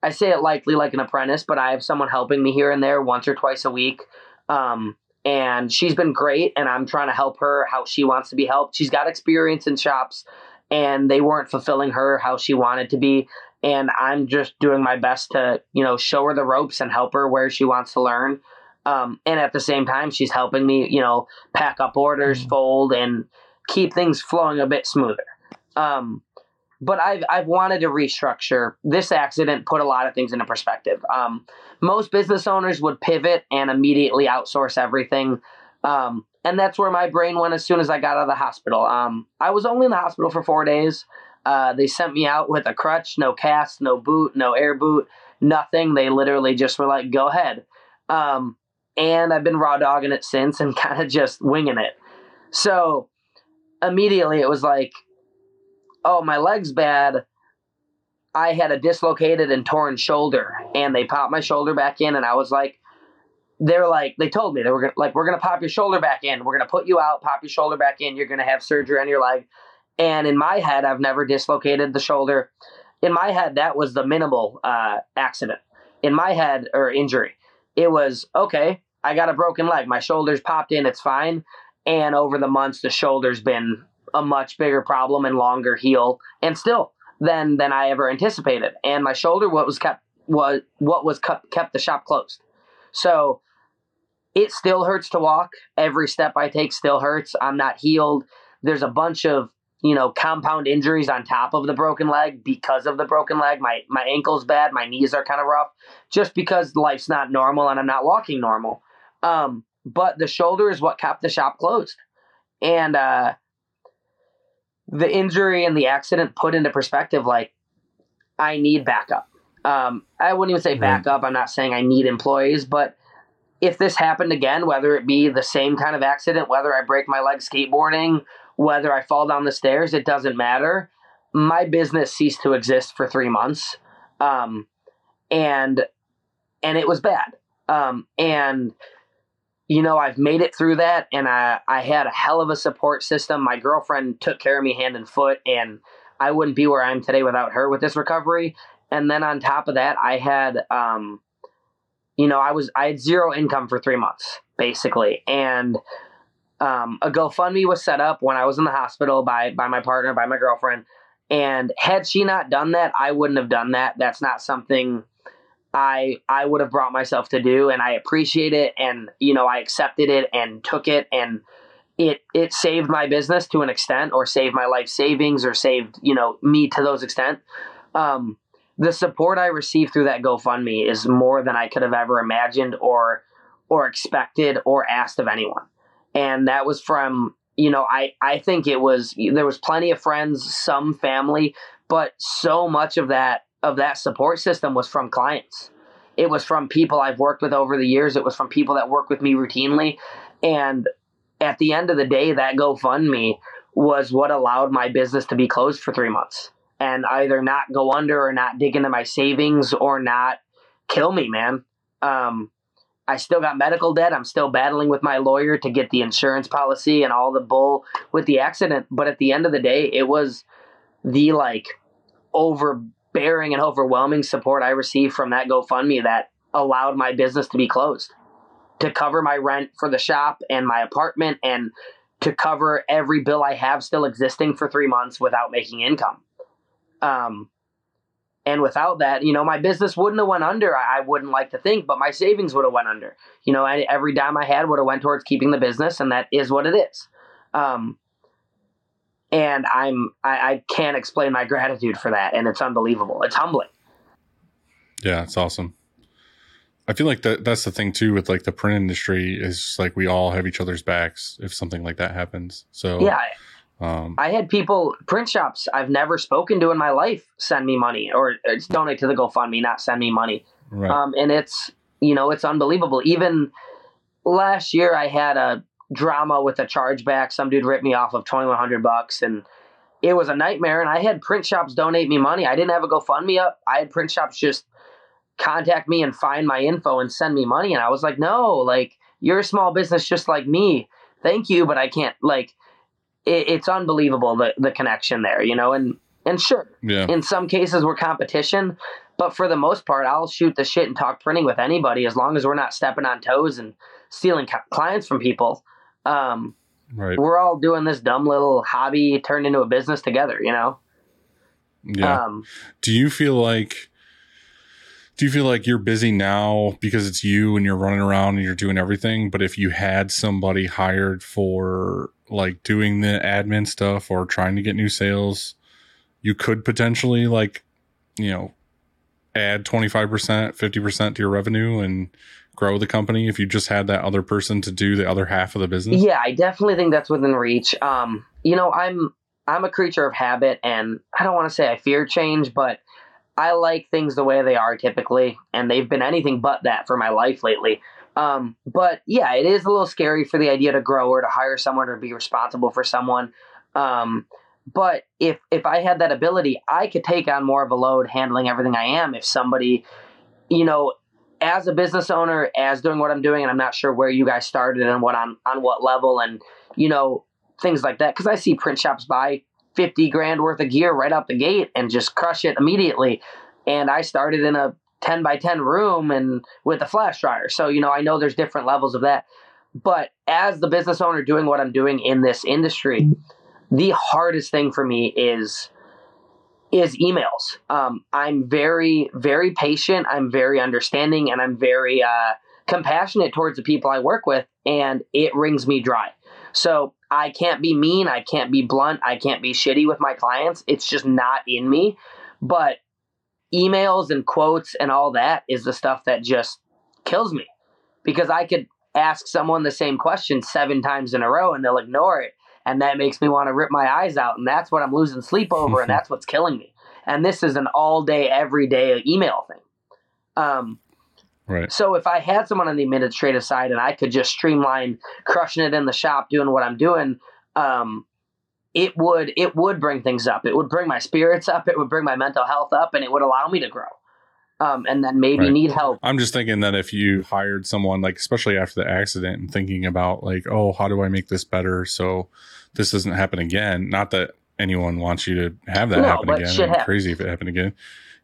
I say it likely like an apprentice, but I have someone helping me here and there once or twice a week. Um, and she's been great, and I'm trying to help her how she wants to be helped. She's got experience in shops, and they weren't fulfilling her how she wanted to be. And I'm just doing my best to, you know, show her the ropes and help her where she wants to learn. Um, and at the same time, she's helping me, you know, pack up orders, fold, and keep things flowing a bit smoother. Um, but I've I've wanted to restructure. This accident put a lot of things into perspective. Um, most business owners would pivot and immediately outsource everything, um, and that's where my brain went as soon as I got out of the hospital. Um, I was only in the hospital for four days. Uh, they sent me out with a crutch, no cast, no boot, no air boot, nothing. They literally just were like, "Go ahead." Um, and I've been raw dogging it since and kind of just winging it. So immediately it was like, oh, my leg's bad. I had a dislocated and torn shoulder, and they popped my shoulder back in, and I was like, they're like, they told me they were like, we're gonna pop your shoulder back in, we're gonna put you out, pop your shoulder back in, you're gonna have surgery on your leg. And in my head, I've never dislocated the shoulder. In my head, that was the minimal uh, accident. In my head, or injury, it was okay. I got a broken leg. My shoulder's popped in. It's fine. And over the months, the shoulder's been a much bigger problem and longer heal, and still than than I ever anticipated. And my shoulder, what was kept was what was kept, kept the shop closed. So it still hurts to walk. Every step I take still hurts. I'm not healed. There's a bunch of you know compound injuries on top of the broken leg because of the broken leg. My my ankle's bad. My knees are kind of rough, just because life's not normal and I'm not walking normal. Um, but the shoulder is what kept the shop closed. And uh, the injury and the accident put into perspective, like, I need backup. Um, I wouldn't even say backup. I'm not saying I need employees, but if this happened again, whether it be the same kind of accident, whether I break my leg skateboarding, whether I fall down the stairs, it doesn't matter. My business ceased to exist for three months, um, and and it was bad. Um, and you know, I've made it through that and I, I had a hell of a support system. My girlfriend took care of me hand and foot, and I wouldn't be where I am today without her with this recovery. And then on top of that, I had, um, you know, I was, I had zero income for three months basically. And, um, a GoFundMe was set up when I was in the hospital by, by my partner, by my girlfriend. And had she not done that, I wouldn't have done that. That's not something I I would have brought myself to do and I appreciate it and you know I accepted it and took it and it it saved my business to an extent or saved my life savings or saved you know me to those extent um, the support I received through that GoFundMe is more than I could have ever imagined or or expected or asked of anyone and that was from you know I I think it was there was plenty of friends some family but so much of that of that support system was from clients. It was from people I've worked with over the years. It was from people that work with me routinely. And at the end of the day, that GoFundMe was what allowed my business to be closed for three months and either not go under or not dig into my savings or not kill me, man. Um, I still got medical debt. I'm still battling with my lawyer to get the insurance policy and all the bull with the accident. But at the end of the day, it was the like overbearing and overwhelming support I received from that GoFundMe that allowed my business to be closed, to cover my rent for the shop and my apartment, and to cover every bill I have still existing for three months without making income. Um, and without that, you know, my business wouldn't have went under. I wouldn't like to think, but my savings would have went under. You know, every dime I had would have went towards keeping the business, and that is what it is. Um, and I'm I, I can't explain my gratitude for that, and it's unbelievable. It's humbling. Yeah, it's awesome. I feel like that that's the thing too with like the print industry is like we all have each other's backs if something like that happens. So Yeah, um, I had people print shops I've never spoken to in my life send me money or uh, donate to the GoFundMe, not send me money. right. Um, and it's you know it's unbelievable. Even last year, I had a drama with a chargeback. Some dude ripped me off of twenty one hundred bucks, and it was a nightmare. And I had print shops donate me money. I didn't have a GoFundMe up. I had print shops just contact me and find my info and send me money. And I was like, no, like you're a small business just like me. Thank you, but I can't like. It, it's unbelievable the the connection there, you know. And and sure, yeah. in some cases we're competition but for the most part i'll shoot the shit and talk printing with anybody as long as we're not stepping on toes and stealing ca- clients from people um, Right. we're all doing this dumb little hobby turned into a business together you know Yeah. um, do you feel like do you feel like you're busy now because it's you and you're running around and you're doing everything but if you had somebody hired for like doing the admin stuff or trying to get new sales you could potentially like you know add 25% 50% to your revenue and grow the company if you just had that other person to do the other half of the business? Yeah i definitely think that's within reach. Um, you know i'm i'm a creature of habit and i don't want to say i fear change but i like things the way they are typically and they've been anything but that for my life lately um, but yeah it is a little scary for the idea to grow or to hire someone or be responsible for someone. Um, but if if i had that ability i could take on more of a load handling everything i am. If somebody you know as a business owner as doing what i'm doing and i'm not sure where you guys started and what on on what level and you know things like that. Because i see print shops buy 50 grand worth of gear right out the gate and just crush it immediately. And i started in a 10 by 10 room and with a flash dryer so you know i know there's different levels of that but as the business owner doing what i'm doing in this industry the hardest thing for me is is emails. Um, I'm very, very patient. I'm very understanding, and I'm very uh, compassionate towards the people I work with, and it wrings me dry. So I can't be mean. I can't be blunt. I can't be shitty with my clients. It's just not in me. But emails and quotes and all that is the stuff that just kills me. Because I could ask someone the same question seven times in a row and they'll ignore it. And that makes me want to rip my eyes out. And that's what i'm losing sleep over and that's what's killing me. And this is an all day every day email thing. Um, right. so if i had someone on the administrative side and i could just streamline crushing it in the shop doing what i'm doing um, it would it would bring things up it would bring my spirits up it would bring my mental health up and it would allow me to grow um, and then maybe Right. need help I'm just thinking that if you hired someone, like especially after the accident, and thinking about like, oh, how do I make this better so this doesn't happen again? Not that anyone wants you to have that No, happen again. shit happens. crazy if it happened again.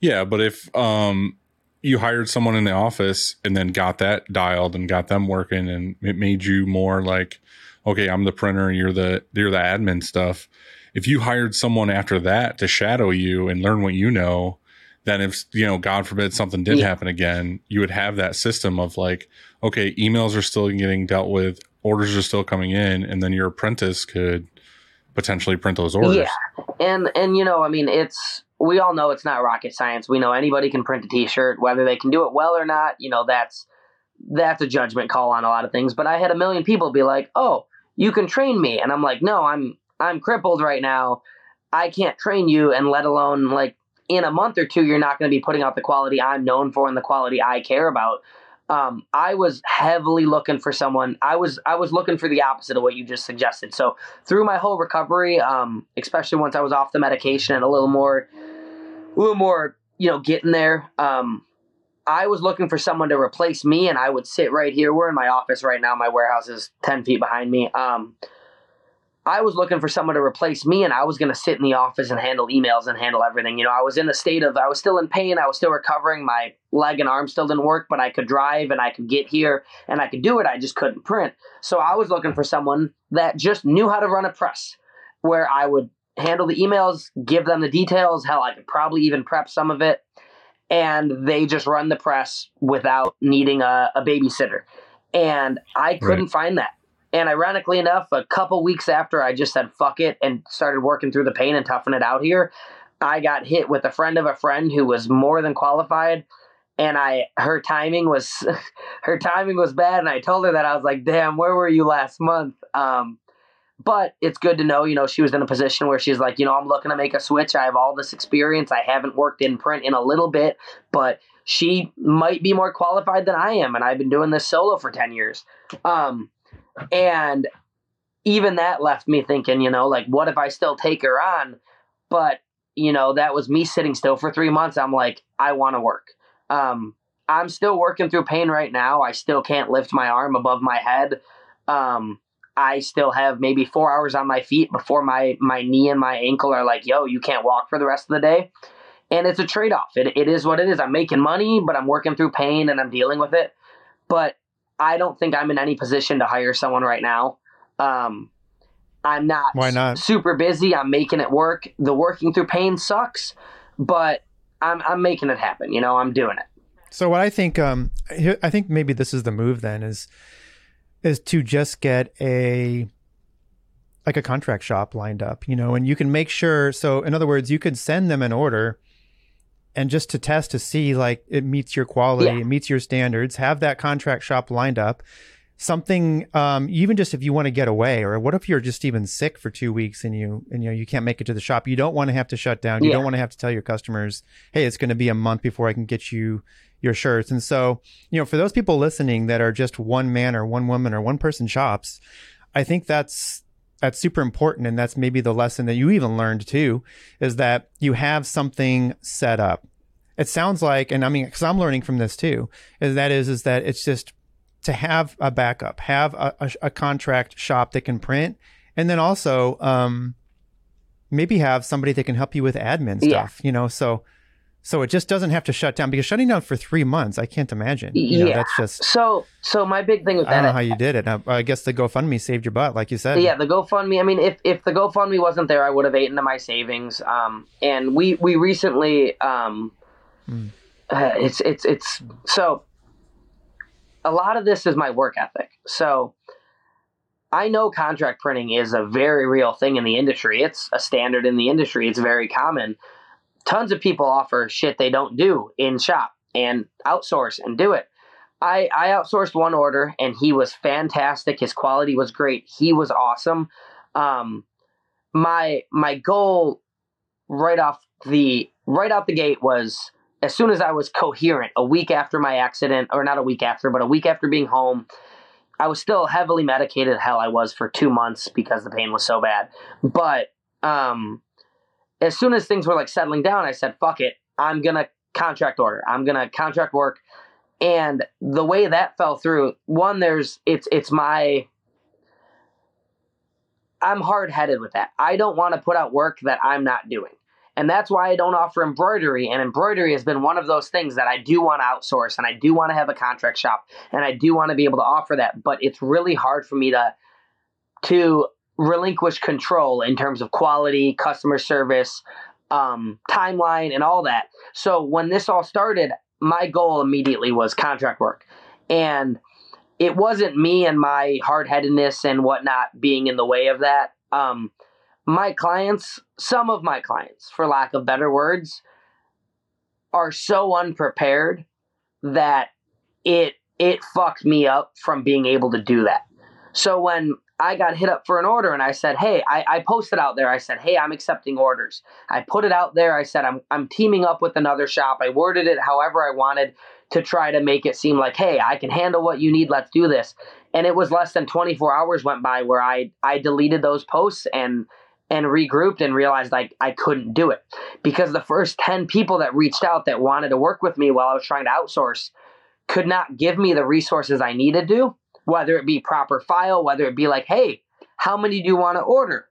Yeah, but if um you hired someone in the office and then got that dialed and got them working, and it made you more like, okay, I'm the printer, you're the you're the admin stuff. If you hired someone after that to shadow you and learn what you know, then if you know god forbid something did Yeah. happen again you would have that system of like okay emails are still getting dealt with orders are still coming in and then your apprentice could potentially print those orders Yeah. and and you know i mean it's we all know it's not rocket science we know anybody can print a t-shirt whether they can do it well or not you know that's that's a judgment call on a lot of things but i had a million people be like oh you can train me. And i'm like no i'm i'm crippled right now. I can't train you. And let alone like in a month or two you're not going to be putting out the quality i'm known for and the quality i care about. Um, i was heavily looking for someone. I was i was looking for the opposite of what you just suggested. So through my whole recovery, um, especially once I was off the medication and a little more, a little more, you know, getting there. Um, I was looking for someone to replace me, and I would sit right here. We're in my office right now. My warehouse is ten feet behind me. Um, I was looking for someone to replace me, and I was going to sit in the office and handle emails and handle everything. You know, I was in a state of, I was still in pain. I was still recovering. My leg and arm still didn't work, but I could drive and I could get here and I could do it. I just couldn't print. So I was looking for someone that just knew how to run a press, where I would handle the emails, give them the details. Hell, I could probably even prep some of it. And they just run the press without needing a, a babysitter. And I couldn't find that. And ironically enough, a couple weeks after I just said fuck it and started working through the pain and toughing it out here, I got hit with a friend of a friend who was more than qualified. And I, her timing was, her timing was bad. And I told her that I was like, damn, where were you last month? Um, but it's good to know, you know, she was in a position where she's like, you know, I'm looking to make a switch. I have all this experience. I haven't worked in print in a little bit, but she might be more qualified than I am. And I've been doing this solo for 10 years. Um, and even that left me thinking, you know, like, what if I still take her on? But, you know, that was me sitting still for three months. I'm like, I want to work. Um, I'm still working through pain right now. I still can't lift my arm above my head. Um, I still have maybe four hours on my feet before my my knee and my ankle are like, yo, you can't walk for the rest of the day. And it's a trade off. It, it is what it is. I'm making money, but I'm working through pain and I'm dealing with it. But I don't think I'm in any position to hire someone right now. Um, I'm not, Why not? super busy. I'm making it work. The working through pain sucks, but I'm, I'm making it happen. You know, I'm doing it. So what I think, um, I think maybe this is the move then is, is to just get a, like a contract shop lined up, you know, and you can make sure. So in other words, you could send them an order and just to test to see like it meets your quality, Yeah. it meets your standards, have that contract shop lined up. Something, um, even just if you want to get away, or what if you're just even sick for two weeks and you and you know you can't make it to the shop, you don't want to have to shut down. You Yeah. don't want to have to tell your customers, "Hey, it's going to be a month before I can get you your shirts." And so, you know, for those people listening that are just one man or one woman or one person shops, I think that's that's super important and that's maybe the lesson that you even learned too is that you have something set up it sounds like and i mean because i'm learning from this too is that is is that it's just to have a backup have a, a, a contract shop that can print and then also um maybe have somebody that can help you with admin Yeah. stuff you know so so it just doesn't have to shut down because shutting down for three months i can't imagine you know Yeah. that's just So, so my big thing with that, i don't know how you did it I, I guess the gofundme saved your butt like you said yeah, the GoFundMe. I mean, if if the GoFundMe wasn't there, I would have ate into my savings. Um, and we we recently, um, Hmm. uh, it's it's it's so. A lot of this is my work ethic. So, I know contract printing is a very real thing in the industry. It's a standard in the industry. It's very common. Tons of people offer shit they don't do in shop and outsource and do it. I, I outsourced one order and he was fantastic. His quality was great. He was awesome. Um, my my goal right off the right out the gate was as soon as I was coherent, a week after my accident, or not a week after, but a week after being home, I was still heavily medicated. Hell, I was for two months because the pain was so bad. But um, as soon as things were like settling down, I said, "Fuck it, I'm gonna contract order. I'm gonna contract work." And the way that fell through, one, there's it's it's my I'm hard headed with that. I don't want to put out work that I'm not doing. And that's why I don't offer embroidery. And embroidery has been one of those things that I do want to outsource and I do want to have a contract shop and I do want to be able to offer that. But it's really hard for me to to relinquish control in terms of quality, customer service, um, timeline, and all that. So when this all started, my goal immediately was contract work. And it wasn't me and my hard headedness and whatnot being in the way of that. Um, my clients, some of my clients, for lack of better words, are so unprepared that it it fucked me up from being able to do that. So when I got hit up for an order and I said, Hey, I, I posted out there, I said, Hey, I'm accepting orders. I put it out there, I said I'm I'm teaming up with another shop. I worded it however I wanted to try to make it seem like, hey, I can handle what you need, let's do this. And it was less than 24 hours went by where I I deleted those posts and and regrouped and realized like I couldn't do it because the first 10 people that reached out that wanted to work with me while I was trying to outsource could not give me the resources I needed to, do, whether it be proper file, whether it be like, hey, how many do you want to order?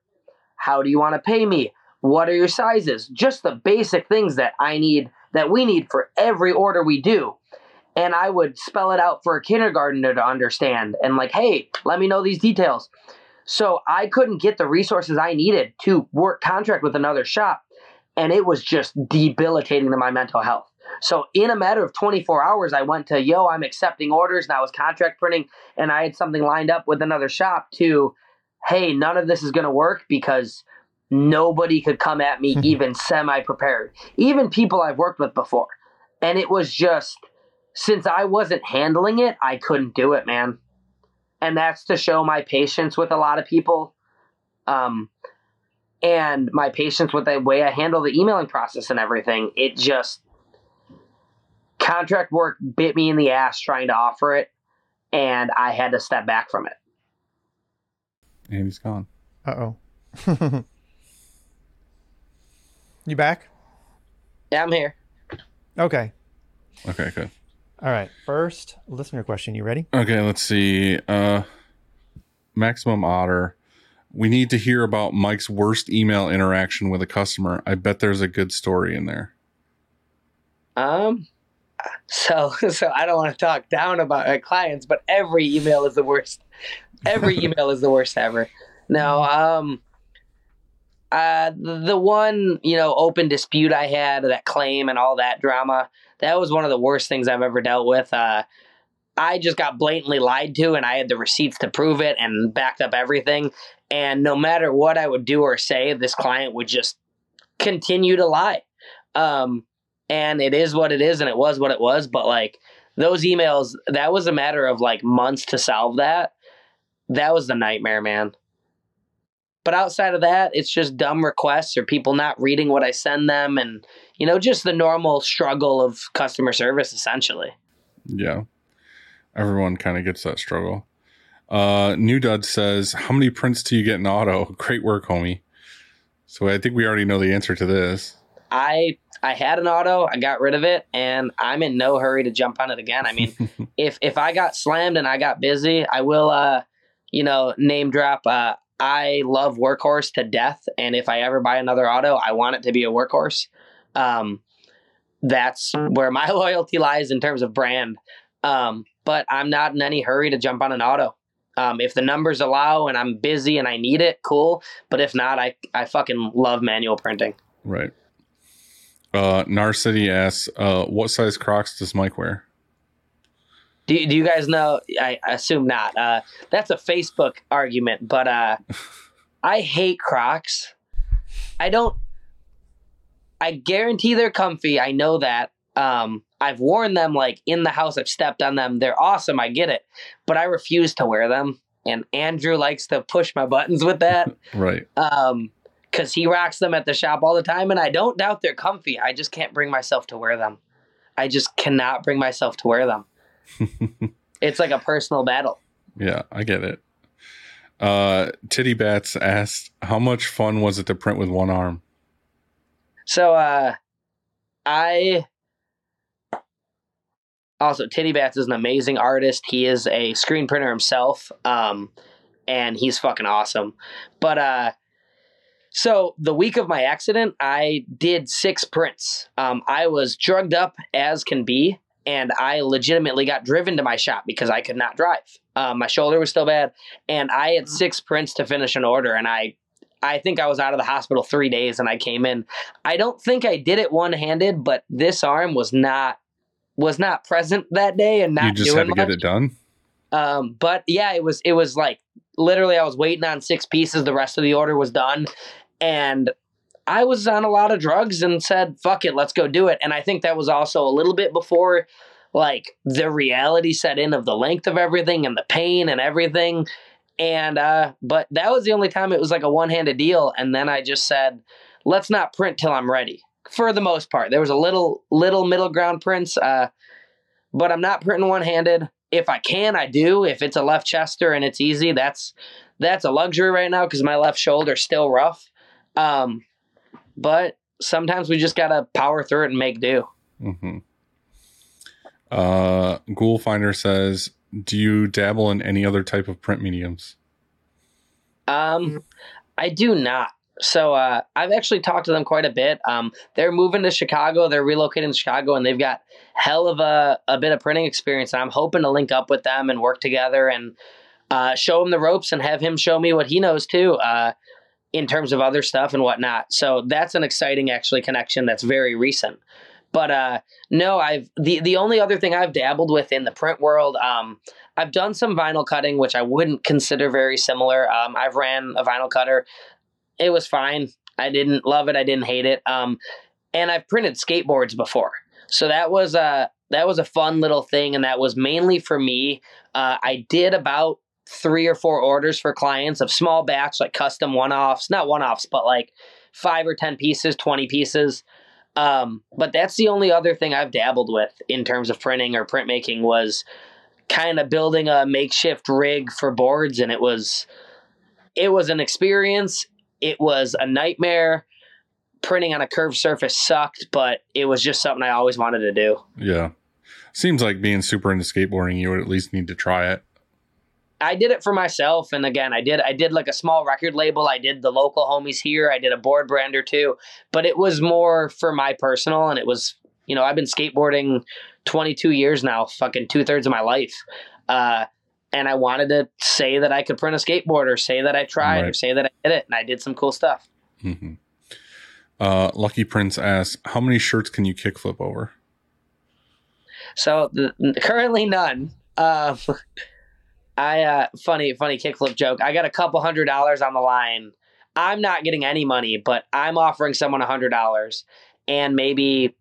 How do you want to pay me? What are your sizes? Just the basic things that I need, that we need for every order we do. And I would spell it out for a kindergartner to understand and, like, hey, let me know these details. So I couldn't get the resources I needed to work contract with another shop. And it was just debilitating to my mental health. So in a matter of 24 hours, I went to, yo, I'm accepting orders and I was contract printing and I had something lined up with another shop to, hey, none of this is going to work because nobody could come at me even semi prepared. Even people I've worked with before. And it was just, since I wasn't handling it, I couldn't do it, man. And that's to show my patience with a lot of people. Um, and my patience with the way I handle the emailing process and everything. It just contract work bit me in the ass trying to offer it, and I had to step back from it. And he's gone. Uh oh. you back? Yeah, I'm here. Okay. Okay, good. All right. First listener question. You ready? Okay, let's see. Uh Maximum Otter. We need to hear about Mike's worst email interaction with a customer. I bet there's a good story in there. Um, so so I don't want to talk down about my clients, but every email is the worst. Every email is the worst ever. No, um, uh, the one you know open dispute I had, that claim and all that drama, that was one of the worst things I've ever dealt with. Uh, I just got blatantly lied to, and I had the receipts to prove it and backed up everything. And no matter what I would do or say, this client would just continue to lie. Um, and it is what it is, and it was what it was. But like those emails, that was a matter of like months to solve that. That was the nightmare, man. But outside of that, it's just dumb requests or people not reading what I send them, and you know, just the normal struggle of customer service, essentially. Yeah. Everyone kind of gets that struggle. Uh New Dud says, How many prints do you get in auto? Great work, homie. So I think we already know the answer to this. I I had an auto, I got rid of it, and I'm in no hurry to jump on it again. I mean, if if I got slammed and I got busy, I will uh you know, name drop uh I love workhorse to death, and if I ever buy another auto, I want it to be a workhorse. Um that's where my loyalty lies in terms of brand. Um, but I'm not in any hurry to jump on an auto. Um, if the numbers allow and I'm busy and I need it, cool. But if not, I, I fucking love manual printing. Right. Uh Narcity asks, uh, what size Crocs does Mike wear? Do, do you guys know? I assume not. Uh, that's a Facebook argument, but uh, I hate Crocs. I don't. I guarantee they're comfy. I know that. Um, I've worn them like in the house. I've stepped on them. They're awesome. I get it, but I refuse to wear them. And Andrew likes to push my buttons with that. Right. um, because he rocks them at the shop all the time, and I don't doubt they're comfy. I just can't bring myself to wear them. I just cannot bring myself to wear them. it's like a personal battle. Yeah, I get it. Uh Titty Bats asked, How much fun was it to print with one arm? So, uh, I also Titty Bats is an amazing artist. He is a screen printer himself, um, and he's fucking awesome. But uh, so the week of my accident, I did six prints. Um, I was drugged up as can be, and I legitimately got driven to my shop because I could not drive. Um, my shoulder was still bad, and I had six prints to finish an order, and I. I think I was out of the hospital three days and I came in. I don't think I did it one handed, but this arm was not was not present that day and not you just doing had to much. get it done? Um, but yeah, it was it was like literally I was waiting on six pieces. The rest of the order was done, and I was on a lot of drugs and said, "Fuck it, let's go do it." And I think that was also a little bit before like the reality set in of the length of everything and the pain and everything. And uh, but that was the only time it was like a one handed deal. And then I just said, "Let's not print till I'm ready." For the most part, there was a little little middle ground prints. Uh, but I'm not printing one handed. If I can, I do. If it's a left chester and it's easy, that's that's a luxury right now because my left shoulder's still rough. Um, but sometimes we just gotta power through it and make do. Mm-hmm. Uh, Ghoul Finder says, "Do you dabble in any other type of print mediums?" Um, I do not. So uh, I've actually talked to them quite a bit. Um, they're moving to Chicago. They're relocating to Chicago, and they've got hell of a, a bit of printing experience. And I'm hoping to link up with them and work together and uh, show him the ropes and have him show me what he knows too, uh, in terms of other stuff and whatnot. So that's an exciting actually connection that's very recent. But uh, no, I've the the only other thing I've dabbled with in the print world. Um, I've done some vinyl cutting, which I wouldn't consider very similar. Um, I've ran a vinyl cutter. It was fine. I didn't love it. I didn't hate it. Um, and I've printed skateboards before, so that was a that was a fun little thing, and that was mainly for me. Uh, I did about three or four orders for clients of small batch, like custom one offs, not one offs, but like five or ten pieces, twenty pieces. Um, but that's the only other thing I've dabbled with in terms of printing or printmaking was kind of building a makeshift rig for boards, and it was it was an experience. It was a nightmare. Printing on a curved surface sucked, but it was just something I always wanted to do. Yeah. Seems like being super into skateboarding, you would at least need to try it. I did it for myself, and again, I did I did like a small record label. I did the local homies here. I did a board brand or two, but it was more for my personal, and it was you know I've been skateboarding 22 years now, fucking two thirds of my life, uh, and I wanted to say that I could print a skateboard, or say that I tried, or say that I did it, and I did some cool stuff. hmm Uh, Lucky Prince asks, "How many shirts can you kickflip over?" So the, currently none. Um, I uh, funny funny kickflip joke. I got a couple hundred dollars on the line. I'm not getting any money, but I'm offering someone a hundred dollars, and maybe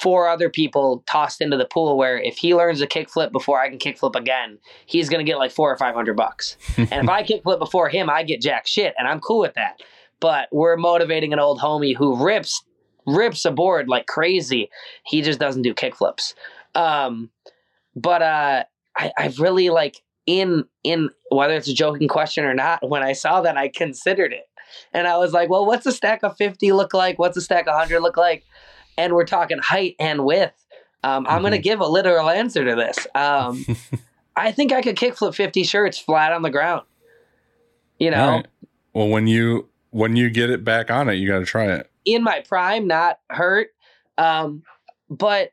four other people tossed into the pool. Where if he learns a kickflip before I can kickflip again, he's gonna get like four or five hundred bucks. and if I kickflip before him, I get jack shit, and I'm cool with that. But we're motivating an old homie who rips rips a board like crazy. He just doesn't do kickflips. Um, but uh, I, I've really like in in whether it's a joking question or not. When I saw that, I considered it, and I was like, well, what's a stack of fifty look like? What's a stack of hundred look like? And we're talking height and width. Um, I'm gonna give a literal answer to this. Um, I think I could kickflip fifty shirts flat on the ground. You know, right. Well, when you when you get it back on it, you got to try it. in my prime, not hurt. Um, but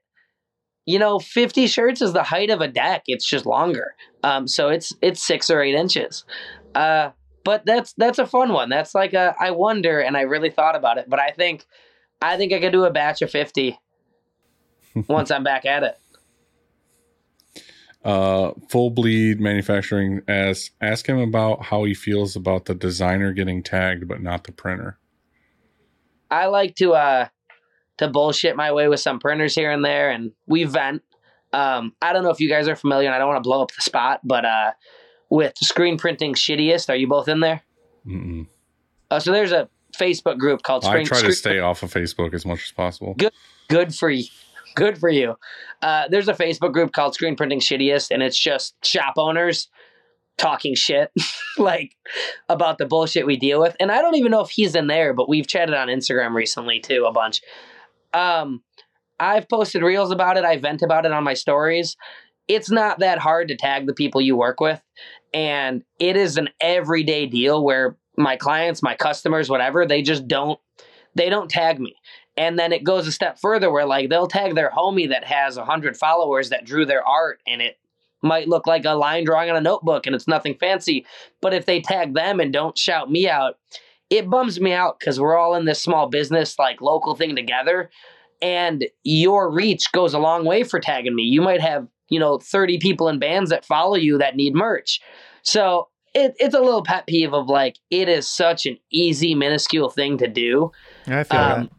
you know, 50 shirts is the height of a deck. It's just longer. Um, so it's it's six or eight inches. Uh, but that's that's a fun one. That's like a I wonder, and I really thought about it. But I think I think I could do a batch of 50 once I'm back at it. Uh, Full Bleed Manufacturing asks, ask him about how he feels about the designer getting tagged, but not the printer. I like to uh to bullshit my way with some printers here and there, and we vent. Um, I don't know if you guys are familiar, and I don't want to blow up the spot, but uh, with screen printing shittiest, are you both in there? Mm-mm. Uh, so there's a Facebook group called I Screen. try to stay off of Facebook as much as possible. Good. Good for you. Good for you. Uh, there's a Facebook group called Screen Printing Shittiest, and it's just shop owners talking shit like about the bullshit we deal with. And I don't even know if he's in there, but we've chatted on Instagram recently too a bunch. Um, I've posted reels about it. I vent about it on my stories. It's not that hard to tag the people you work with, and it is an everyday deal where my clients, my customers, whatever, they just don't they don't tag me. And then it goes a step further where like they'll tag their homie that has a hundred followers that drew their art and it might look like a line drawing on a notebook and it's nothing fancy. But if they tag them and don't shout me out, it bums me out because we're all in this small business like local thing together. And your reach goes a long way for tagging me. You might have, you know, 30 people in bands that follow you that need merch. So it, it's a little pet peeve of like, it is such an easy, minuscule thing to do. I feel Um, that.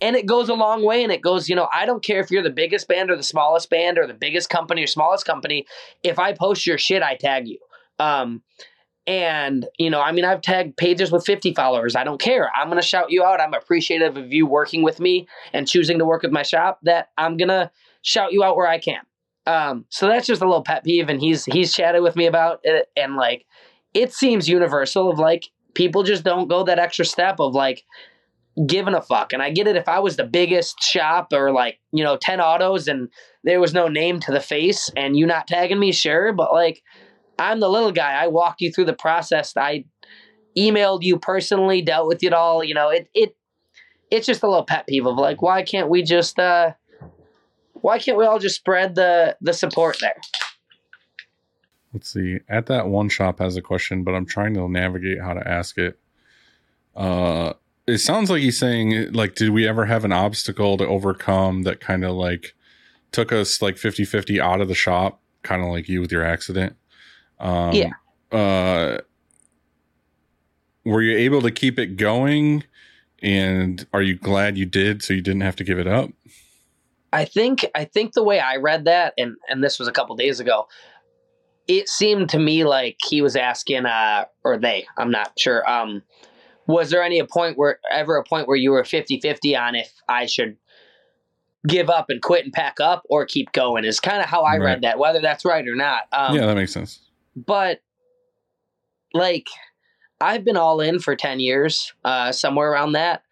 and it goes a long way and it goes you know i don't care if you're the biggest band or the smallest band or the biggest company or smallest company if i post your shit i tag you um and you know i mean i've tagged pages with 50 followers i don't care i'm gonna shout you out i'm appreciative of you working with me and choosing to work with my shop that i'm gonna shout you out where i can um so that's just a little pet peeve and he's he's chatted with me about it and like it seems universal of like people just don't go that extra step of like giving a fuck. And I get it if I was the biggest shop or like, you know, 10 autos and there was no name to the face and you not tagging me, sure. But like, I'm the little guy. I walked you through the process. I emailed you personally, dealt with it all. You know, it, it, it's just a little pet peeve of like, why can't we just, uh, why can't we all just spread the, the support there? Let's see. At that one shop has a question, but I'm trying to navigate how to ask it. Uh, it sounds like he's saying like did we ever have an obstacle to overcome that kind of like took us like 50-50 out of the shop kind of like you with your accident um Yeah. uh were you able to keep it going and are you glad you did so you didn't have to give it up I think I think the way I read that, and and this was a couple days ago, it seemed to me like he was asking, uh, or they, I'm not sure. Um, was there any a point where ever a point where you were 50-50 on if I should give up and quit and pack up or keep going? Is kind of how I Right. read that, whether that's right or not. Um, yeah that makes sense but like I've been all in for 10 years, uh, somewhere around that.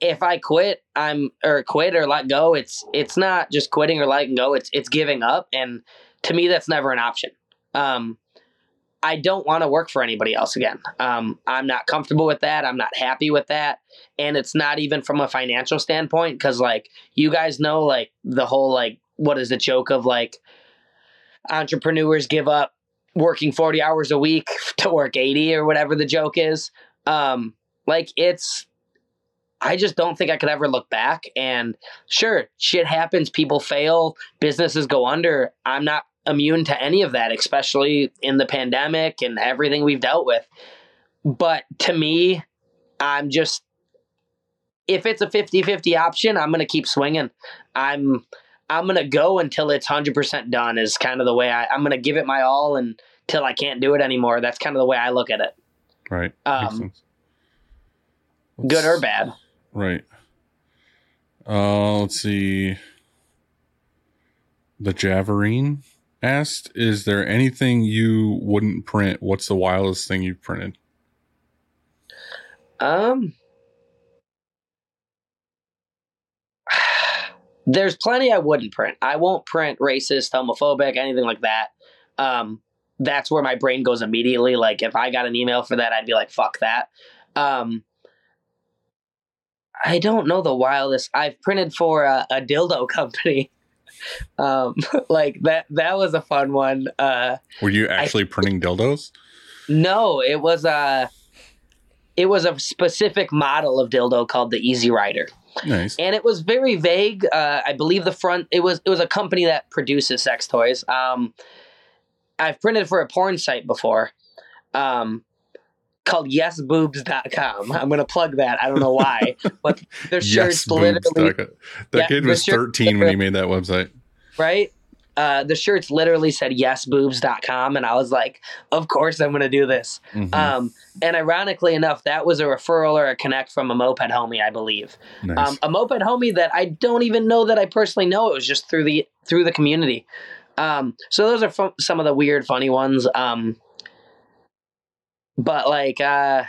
If I quit, I'm or quit or let go, it's it's not just quitting or letting go, it's it's giving up and to me that's never an option. Um I don't want to work for anybody else again. Um I'm not comfortable with that. I'm not happy with that. And it's not even from a financial standpoint cuz like you guys know like the whole like what is the joke of like entrepreneurs give up working 40 hours a week to work 80 or whatever the joke is. Um, like it's, I just don't think I could ever look back. And sure, shit happens, people fail, businesses go under. I'm not immune to any of that, especially in the pandemic and everything we've dealt with. But to me, I'm just, if it's a 50 50 option, I'm going to keep swinging. I'm, I'm gonna go until it's hundred percent done. Is kind of the way I, I'm gonna give it my all until I can't do it anymore. That's kind of the way I look at it, right um, good or bad. Right. Uh, let's see. The Javerine asked, "Is there anything you wouldn't print? What's the wildest thing you've printed?" Um, there's plenty I wouldn't print. I won't print racist, homophobic, anything like that. Um, that's where my brain goes immediately. Like if I got an email for that, I'd be like, "Fuck that." Um, I don't know the wildest. I've printed for a, a dildo company. um, like that. That was a fun one. Uh, Were you actually printing dildos? no, it was a. It was a specific model of dildo called the Easy Rider Nice. and it was very vague. Uh, I believe the front it was it was a company that produces sex toys. Um, I've printed for a porn site before, um, called YesBoobs.com. I'm gonna plug that. I don't know why, but their shirts literally. That, that Yeah, kid was 13 when he made that website. right. Uh, the shirts literally said YesBoobs.com, and I was like, of course I'm gonna do this. Mhm. Um, and ironically enough, that was a referral or a connect from a moped homie, I believe. nice. um, a moped homie that I don't even know that I personally know. It was just through the through the community. Um, so those are fu- some of the weird, funny ones. Um, but like, uh,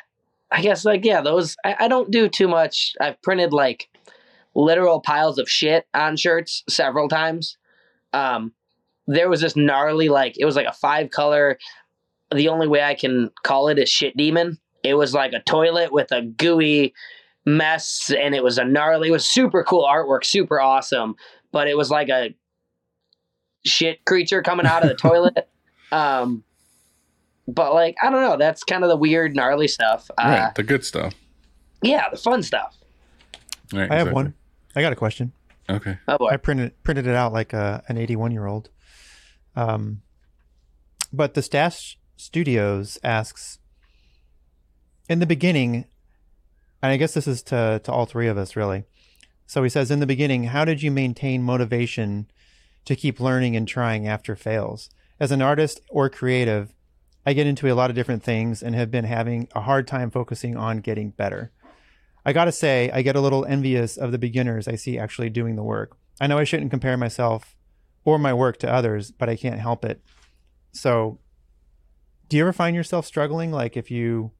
I guess like yeah, those I, I don't do too much. I've printed like literal piles of shit on shirts several times. Um, there was this gnarly like it was like a five color. The only way I can call it is shit demon. It was like a toilet with a gooey mess and it was a gnarly it was super cool artwork super awesome but it was like a shit creature coming out of the toilet um but like i don't know that's kind of the weird gnarly stuff uh right. The good stuff. yeah the fun stuff Right, I have one. I got a question. Okay. oh boy I printed printed it out like a, an 81 year old. Um, but the Stash Studios asks, in the beginning, and I guess this is to to all three of us really. So he says, in the beginning, how did you maintain motivation to keep learning and trying after fails? As an artist or creative, I get into a lot of different things and have been having a hard time focusing on getting better. I gotta say, I get a little envious of the beginners I see actually doing the work. I know I shouldn't compare myself or my work to others, but I can't help it. So, do you ever find yourself struggling? Like if you,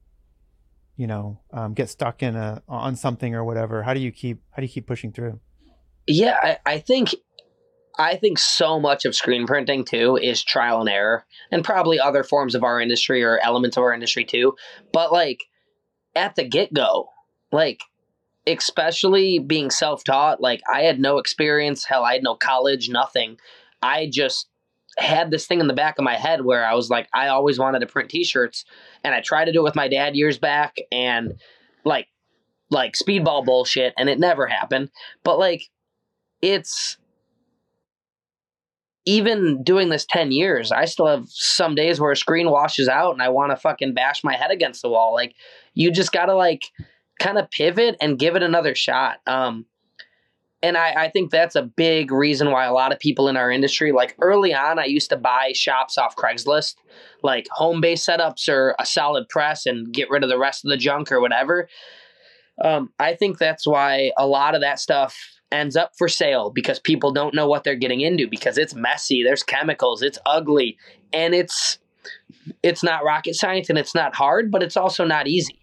you know, um, get stuck in a on something or whatever, how do you keep how do you keep pushing through? yeah I, I think i think so much of screen printing too is trial and error and probably other forms of our industry or elements of our industry too but like at the get-go like especially being self-taught like i had no experience hell i had no college nothing i just had this thing in the back of my head where i was like i always wanted to print t-shirts and i tried to do it with my dad years back and like like speedball bullshit and it never happened. But like it's even doing this 10 years, I still have some days where a screen washes out and I want to fucking bash my head against the wall. Like you just got to like kind of pivot and give it another shot. Um and I, I think that's a big reason why a lot of people in our industry, like early on, I used to buy shops off Craigslist, like home base setups or a solid press and get rid of the rest of the junk or whatever. Um, I think that's why a lot of that stuff ends up for sale because people don't know what they're getting into because it's messy, there's chemicals, it's ugly, and it's it's not rocket science and it's not hard, but it's also not easy.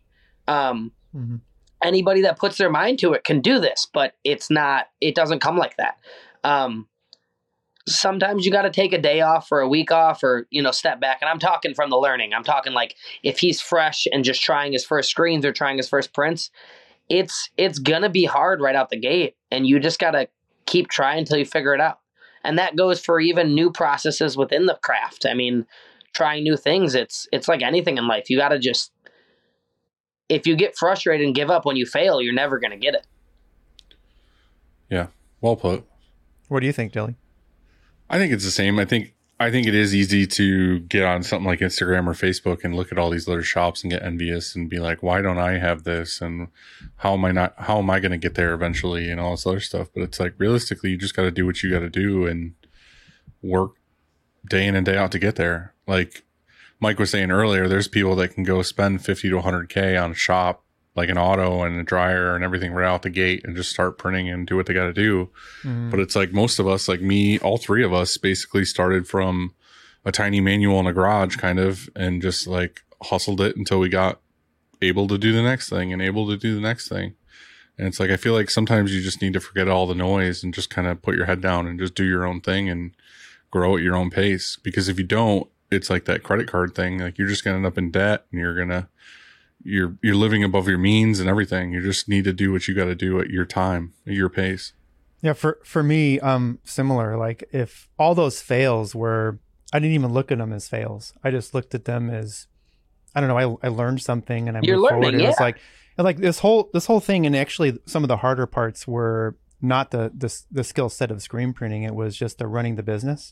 Um, Mhm. Anybody that puts their mind to it can do this, but it's not. It doesn't come like that. Um, sometimes you got to take a day off or a week off or you know step back and i'm talking from the learning i'm talking like if he's fresh and just trying his first screens or trying his first prints it's it's gonna be hard right out the gate and you just gotta keep trying until you figure it out and that goes for even new processes within the craft i mean trying new things it's it's like anything in life you gotta just if you get frustrated and give up when you fail you're never gonna get it Yeah. Well put. What do you think, Dilly? I think it's the same. I think I think it is easy to get on something like Instagram or Facebook and look at all these little shops and get envious and be like, why don't I have this? And how am I not how am I gonna get there eventually and all this other stuff? But it's like realistically you just gotta do what you gotta do and work day in and day out to get there. Like Mike was saying earlier, there's people that can go spend fifty to hundred K on a shop, like an auto and a dryer and everything right out the gate and just start printing and do what they gotta do. Mm-hmm. But it's like most of us, like me, all three of us basically started from a tiny manual in a garage kind of and just like hustled it until we got able to do the next thing and able to do the next thing. And it's like I feel like sometimes you just need to forget all the noise and just kind of put your head down and just do your own thing and grow at your own pace. Because if you don't, it's like that credit card thing. Like you're just gonna end up in debt and you're gonna you're you're living above your means and everything. You just need to do what you gotta do at your time, at your pace. Yeah, for for me, um, similar. Like if all those fails were, I didn't even look at them as fails. I just looked at them as, I don't know. I I learned something and I You're moved forward. learning, It was like and like this whole this whole thing, and actually some of the harder parts were not the the the skill set of screen printing. It was just the running the business.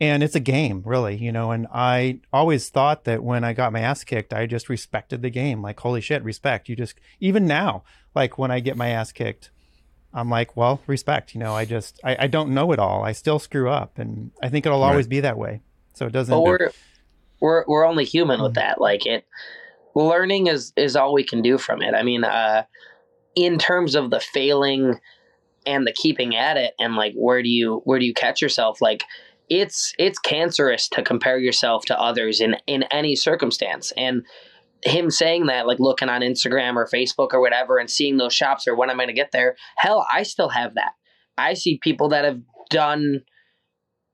And it's a game, really, you know. And I always thought that when I got my ass kicked, I just respected the game. Like, holy shit, respect. You just, even now, like when I get my ass kicked, I'm like, well, respect. You know, I just, I, I don't know it all. I still screw up, and I think it'll always be that way. So it doesn't. but we're we're we're only human with that like it learning is is all we can do from it i mean uh in terms of the failing and the keeping at it and like where do you where do you catch yourself like it's it's cancerous to compare yourself to others in in any circumstance and him saying that like looking on instagram or facebook or whatever and seeing those shops or when i'm going to get there hell i still have that i see people that have done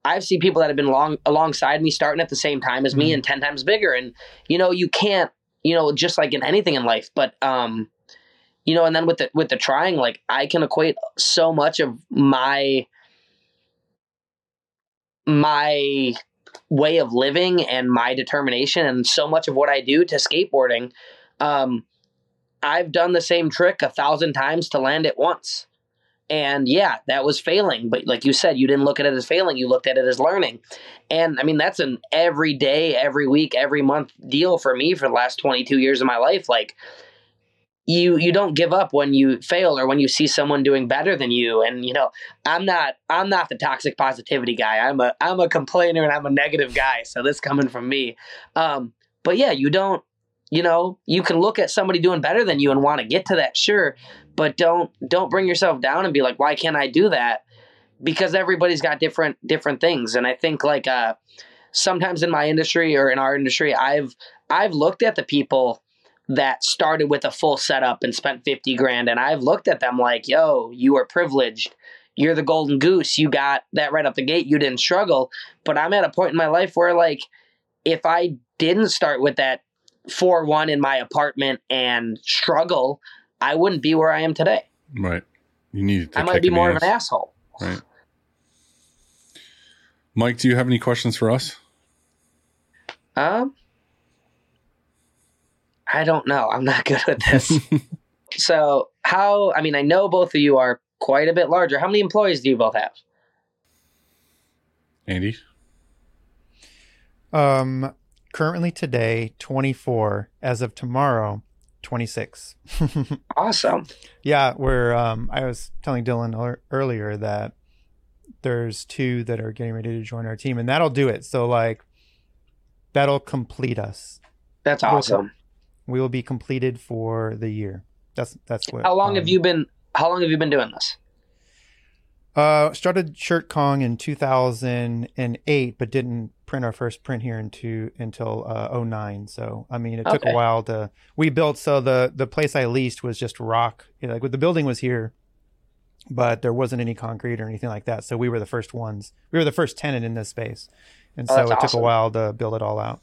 I've seen people that have been long alongside me starting at the same time as me Mhm. and 10 times bigger. And, you know, you can't, you know, just like in anything in life, but, um, you know, and then with the, with the trying, like I can equate so much of my, my way of living and my determination and so much of what I do to skateboarding. Um, I've done the same trick a thousand times to land it once. And yeah, that was failing. But like you said, you didn't look at it as failing. You looked at it as learning. And I mean, that's an every day, every week, every month deal for me for the last 22 years of my life. Like, you you don't give up when you fail or when you see someone doing better than you. And you know i'm not i'm not the toxic positivity guy. I'm a i'm a complainer and i'm a negative guy. So this coming from me. Um but yeah you don't you know you can look at somebody doing better than you and want to get to that sure. But don't don't bring yourself down and be like why can't i do that? Because everybody's got different different things. And i think like uh sometimes in my industry or in our industry i've i've looked at the people that started with a full setup and spent 50 grand and i've looked at them like yo you are privileged. You're the golden goose. You got that right up the gate. You didn't struggle. But i'm at a point in my life where like if i didn't start with that 4-1 in my apartment and struggle i wouldn't be where i am today. Right. You need to i might be more of an asshole. Right. Mike, do you have any questions for us? um i don't know i'm not good at this so how? I mean, I know both of you are quite a bit larger. How many employees do you both have? Andy? Um, currently today, 24. As of tomorrow, 26. Awesome. yeah, we're. Um, I was telling Dylan ear- earlier that there's two that are getting ready to join our team, and that'll do it. So like, that'll complete us. That's awesome. We will be completed for the year. That's that's what. How long have um, you been? How long have you been doing this? Uh, started Shirt Kong in 2008, but didn't print our first print here into until uh, 09. So I mean, it took Okay. a while to. We built so the the place I leased was just rock. You know, like the building was here, but there wasn't any concrete or anything like that. So we were the first ones. We were the first tenant in this space, and Oh, so it took a while to build it all out.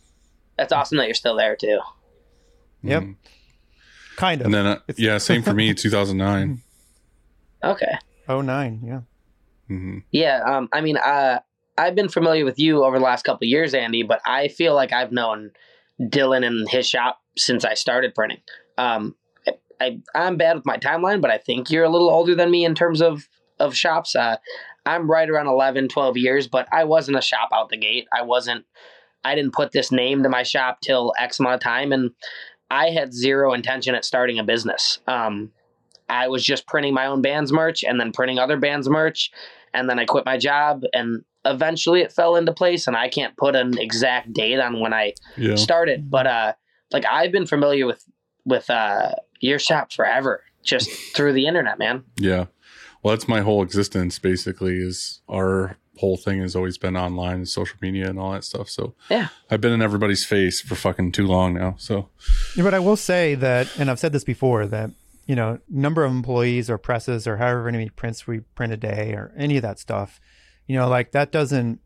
That's awesome that you're still there too. Yep. Mhm. Kind of. And then, uh, It's- yeah, same for me, 2009. Okay. 09, yeah. hmm Yeah. Um. I mean, uh, I've been familiar with you over the last couple of years, Andy, but I feel like I've known Dylan and his shop since I started printing. Um. I, I I'm bad with my timeline, but I think you're a little older than me in terms of of shops. Uh, I'm right around 11, 12 years, but I wasn't a shop out the gate. I wasn't. I didn't put this name to my shop till X amount of time, and I had zero intention at starting a business. Um, I was just printing my own band's merch and then printing other bands' merch, and then I quit my job, and eventually it fell into place. And I can't put an exact date on when I Yeah. started, but uh, like I've been familiar with with uh your shop forever, just through the internet, man. Yeah. Well, that's my whole existence basically is our whole thing has always been online and social media and all that stuff. So Yeah. I've been in everybody's face for fucking too long now. So Yeah, but I will say that, and I've said this before, that you know, number of employees or presses or however many prints we print a day or any of that stuff, you know, like that doesn't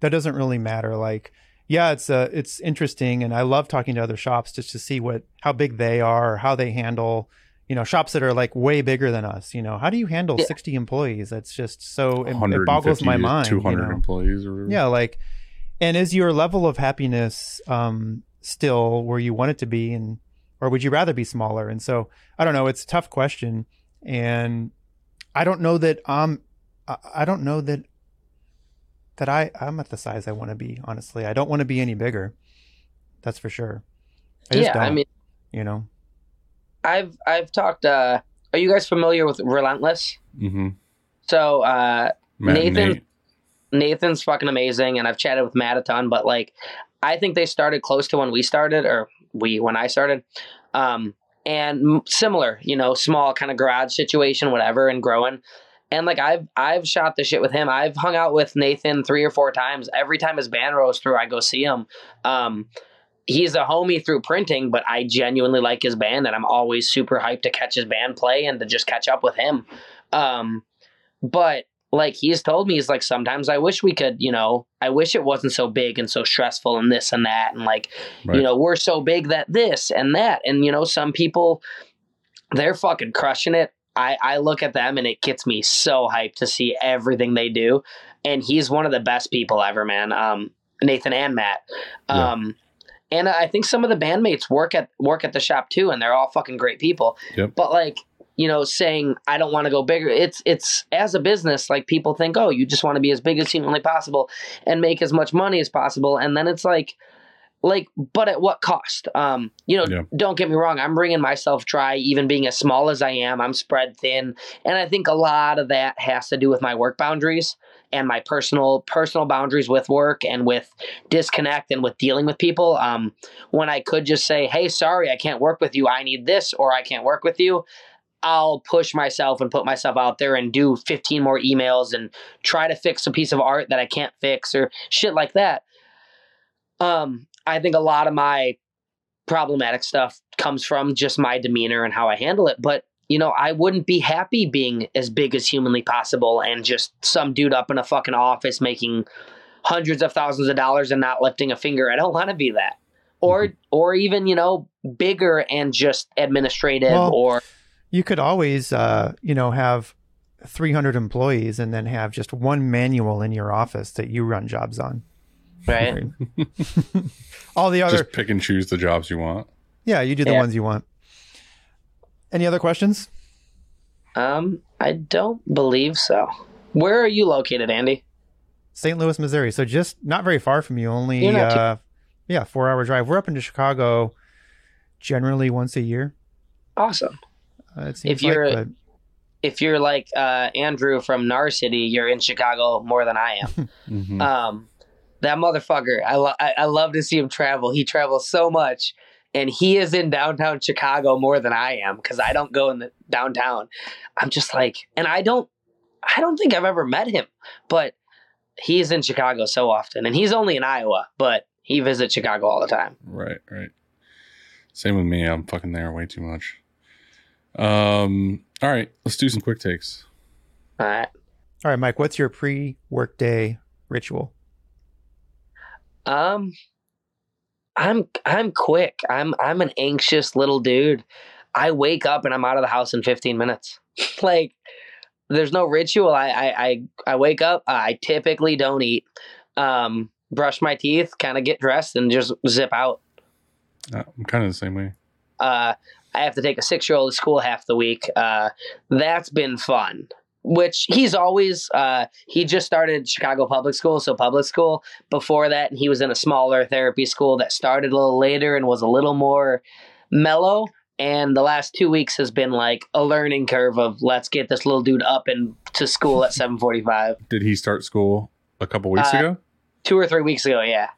that doesn't really matter. Like, yeah, it's uh it's interesting, and I love talking to other shops just to see what how big they are or how they handle. You know, shops that are like way bigger than us. You know, how do you handle Yeah. sixty employees? That's just so it, it boggles my to mind. you 200 know? employees or whatever. Yeah, like, and is your level of happiness um, still where you want it to be, and or would you rather be smaller? And so I don't know. It's a tough question, and I don't know that um, I, I don't know that that I I'm at the size I want to be. Honestly, I don't want to be any bigger. That's for sure. I yeah, I don't, mean, you know. I've I've talked. Uh, are you guys familiar with Relentless? Mm-hmm. So uh, Nathan- Nate. Nathan's fucking amazing, and I've chatted with Matt a ton. But like, I think they started close to when we started, or we when I started, um, and m- similar, you know, small kind of garage situation, whatever, and growing. And like I've I've shot the shit with him. I've hung out with Nathan three or four times. Every time his band rolls through, I go see him. Um, he's a homie through printing, but I genuinely like his band, and I'm always super hyped to catch his band play and to just catch up with him. Um, but like he's told me, he's like sometimes I wish we could, you know, I wish it wasn't so big and so stressful and this and that, and like Right. you know we're so big that this and that, and you know some people they're fucking crushing it. I, I look at them and it gets me so hyped to see everything they do. And he's one of the best people ever, man. Um, Nathan and Matt. Yeah. And I think some of the bandmates work at work at the shop too, and they're all fucking great people. Yep. But like, you know, saying I don't want to go bigger, it's it's as a business, like people think, oh, you just want to be as big as humanly possible and make as much money as possible, and then it's like, like, but at what cost? Um, you know, Yeah. don't get me wrong, I'm bringing myself dry, even being as small as I am. I'm spread thin, and I think a lot of that has to do with my work boundaries and my personal personal boundaries with work and with disconnect and with dealing with people. Um, when I could just say, "Hey, sorry, I can't work with you. I need this," or "I can't work with you." I'll push myself and put myself out there and do 15 more emails and try to fix a piece of art that I can't fix or shit like that. Um, I think a lot of my problematic stuff comes from just my demeanor and how I handle it. But you know, I wouldn't be happy being as big as humanly possible and just some dude up in a fucking office making hundreds of thousands of dollars and not lifting a finger. I don't want to be that. Or or even, you know, bigger and just administrative Well, or You could always, uh, you know, have 300 employees and then have just one manual in your office that you run jobs on. right. All the other, Just pick and choose the jobs you want. yeah, you do the Yeah. ones you want. Any other questions? Um, I don't believe so. Where are you located, Andy? St. Louis, Missouri. So just not very far from you. Only You're too- uh, yeah, four hour drive. We're up into Chicago generally once a year. Awesome. Uh, it seems If you're- like, If you're like uh, Andrew from Nar City, you're in Chicago more than I am. Mhm. Um, that motherfucker, I, lo- I I love to see him travel. He travels so much, and he is in downtown Chicago more than I am because I don't go in the downtown. I'm just like, and I don't, I don't think I've ever met him, but he's in Chicago so often, and he's only in Iowa, but he visits Chicago all the time. Right, right. Same with me. I'm fucking there way too much. Um. All right, let's do some quick takes. All right. all right, Mike, what's your pre workday ritual? Um, I'm I'm quick. I'm I'm an anxious little dude. I wake up and I'm out of the house in 15 minutes. like, there's no ritual. I I I, I wake up. I typically don't eat. Um, brush my teeth, kind of get dressed, and just zip out. Uh, I'm kind of the same way. Uh, I have to take a six year old to school half the week. Uh, that's been fun. Which he's always uh, he just started Chicago public school, so public school. Before that, he was in a smaller therapy school that started a little later and was a little more mellow. And the last two weeks has been like a learning curve of let's get this little dude up and to school at seven forty five. Did he start school a couple weeks Uh, ago? two or three weeks ago, yeah.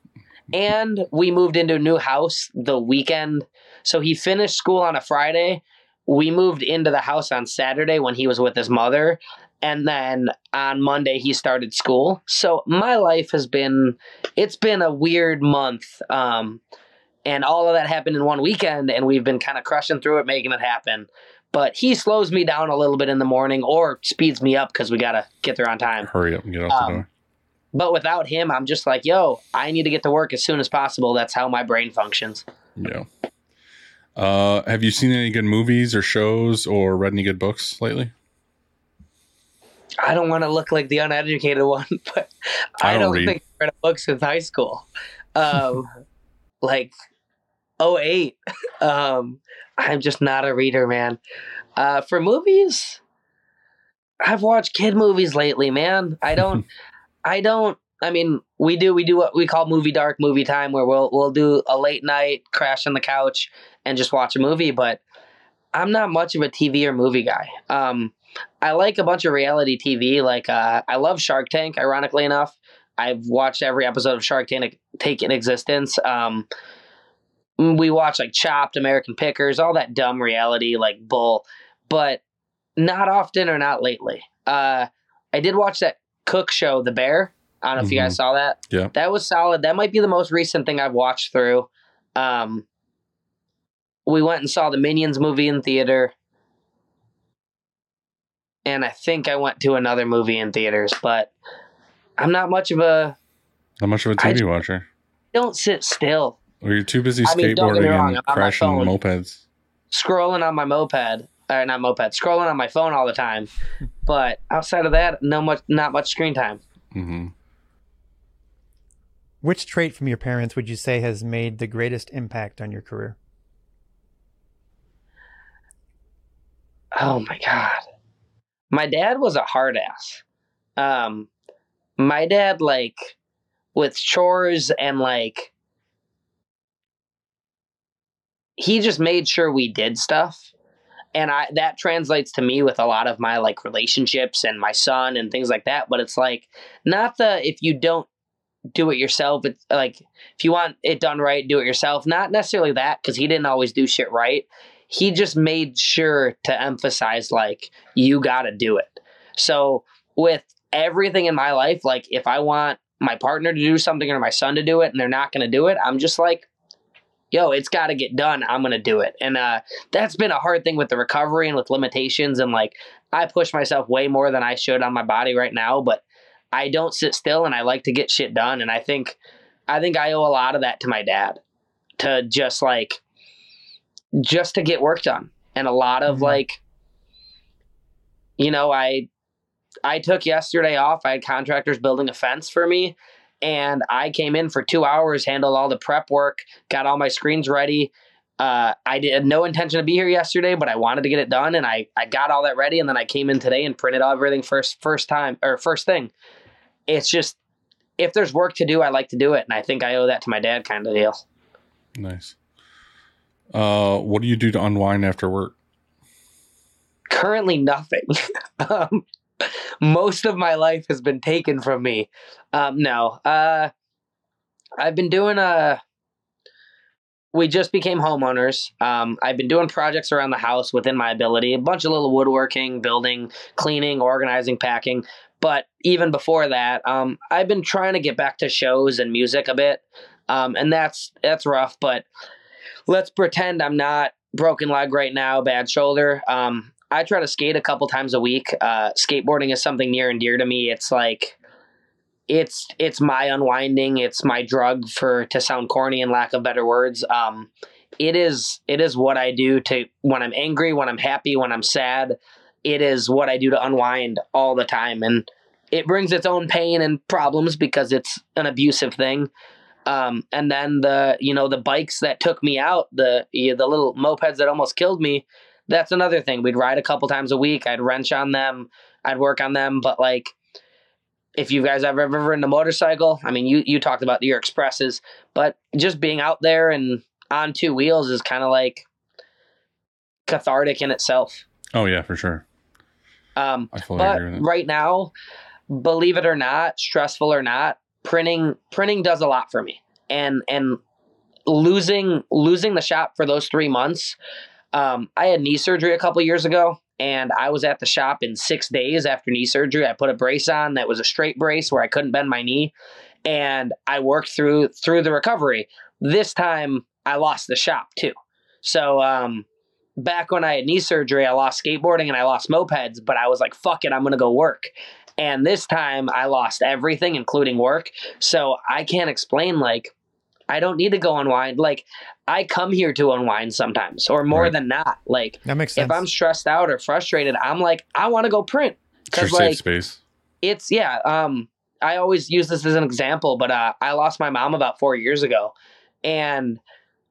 And we moved into a new house the weekend. So he finished school on a Friday. We moved into the house on Saturday when he was with his mother. And then on Monday he started school. So my life has been it's been a weird month. Um and all of that happened in one weekend and we've been kind of crushing through it making it happen. But he slows me down a little bit in the morning or speeds me up cuz we got to get there on time. Hurry up and get the um, door. But without him, I'm just like, yo, I need to get to work as soon as possible. That's how my brain functions. Yeah. Uh, have you seen any good movies or shows or read any good books lately? I don't want to look like the uneducated one, but I I, don't don't, think I read books book since high school. Um, like 08. Um, I'm just not a reader, man. Uh, for movies, I've watched kid movies lately, man. I don't, I don't. I mean, we do we do what we call movie dark movie time, where we'll we'll do a late night, crash on the couch, and just watch a movie. But I'm not much of a TV or movie guy. Um, I like a bunch of reality TV. Like uh, I love Shark Tank. Ironically enough, I've watched every episode of Shark Tank take in existence. Um, we watch like Chopped, American Pickers, all that dumb reality like bull, but not often or not lately. Uh, I did watch that Cook show, The Bear. I don't know if you guys saw that. Yeah. that was solid. That might be the most recent thing I've watched through. Um, we went and saw the Minions movie in theater. And I think I went to another movie in theaters, but I'm not much of a Not much of a TV ju- watcher. don't sit still. Or you're too busy I mean, don't get me skateboarding wrong, and I'm on crashing phone. mopeds. Scrolling on my moped, or not moped, scrolling on my phone all the time. But outside of that, no much not much screen time. hmm Which trait from your parents would you say has made the greatest impact on your career? Oh my god. My dad was a hard ass. Um my dad like with chores and like he just made sure we did stuff. And I that translates to me with a lot of my like relationships and my son and things like that, but it's like not the if you don't do it yourself, it's like if you want it done right, do it yourself. Not necessarily that cuz he didn't always do shit right he just made sure to emphasize like you got to do it. So with everything in my life, like if I want my partner to do something or my son to do it and they're not going to do it, I'm just like yo, it's got to get done. I'm going to do it. And uh that's been a hard thing with the recovery and with limitations and like I push myself way more than I should on my body right now, but I don't sit still and I like to get shit done and I think I think I owe a lot of that to my dad to just like just to get work done and a lot of Mhm. like you know i i took yesterday off i had contractors building a fence for me and i came in for two hours handled all the prep work got all my screens ready uh, I had no intention to be here yesterday, but I wanted to get it done, and I I got all that ready, and then I came in today and printed everything first first time or first thing. It's just if there's work to do, I like to do it, and I think I owe that to my dad, kind of deal. Nice. Uh, what do you do to unwind after work? currently nothing. um, most of my life has been taken from me. Um, no, uh, I've been doing a. We just became homeowners. Um, I've been doing projects around the house within my ability, a bunch of little woodworking, building, cleaning, organizing, packing. But even before that, um, I've been trying to get back to shows and music a bit, um, and that's that's rough. But let's pretend I'm not broken leg right now, bad shoulder. Um, I try to skate a couple times a week. Uh, skateboarding is something near and dear to me. It's like it's it's my unwinding. It's my drug for to sound corny and lack of better words. Um, it is it is what I do to when I'm angry, when I'm happy, when I'm sad. It is what I do to unwind all the time, and it brings its own pain and problems because it's an abusive thing. Um, and then the you know the bikes that took me out, the the little mopeds that almost killed me that's another thing. We'd ride a couple times a week. I'd wrench on them. I'd work on them. But like, if you guys have ever ridden a motorcycle, I mean, you you talked about your expresses, but just being out there and on two wheels is kind of like cathartic in itself. Oh yeah, for sure. Um, but agree with that. right now, believe it or not, stressful or not, printing printing does a lot for me. And and losing losing the shop for those three months, um, I had knee surgery a couple years ago, and I was at the shop in six days after knee surgery. I put a brace on that was a straight brace where I couldn't bend my knee, and I worked through through the recovery. This time, I lost the shop too. So um, back when I had knee surgery, I lost skateboarding and I lost mopeds, but I was like, fuck it, I'm to go work. And this time I lost everything, including work. So I can't explain, like, I don't need to go unwind. Like, I come here to unwind sometimes, or more Right. than not. Like, That makes sense. if I'm stressed out or frustrated, I'm like, I want to go print. It's Because, safe like, space. it's yeah um i always use this as an example but uh i lost my mom about four years ago and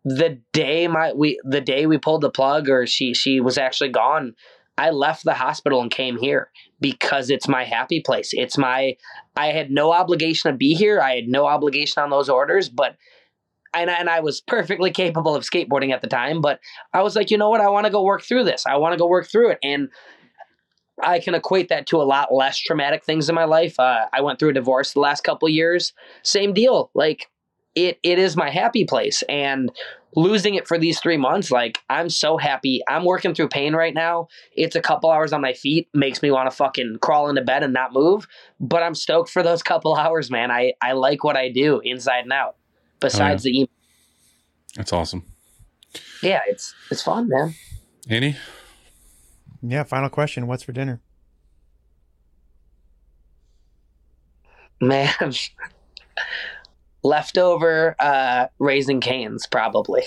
the day my we the day we pulled the plug or she she was actually gone i left the hospital and came here because it's my happy place it's my i had no obligation to be here i had no obligation on those orders but and, and I was perfectly capable of skateboarding at the time, but I was like, you know what? I want to go work through this. I want to go work through it. And I can equate that to a lot less traumatic things in my life. Uh, I went through a divorce the last couple years. Same deal. Like it, it is my happy place, and losing it for these three months, like I'm so happy. I'm working through pain right now. It's a couple hours on my feet, makes me want to fucking crawl into bed and not move. But I'm stoked for those couple hours, man. I I like what I do inside and out. Besides oh, the email, That's awesome. yeah, it's it's fun, man. Annie, yeah. Final question. What's for dinner? Man, leftover uh, Raising Cane's probably.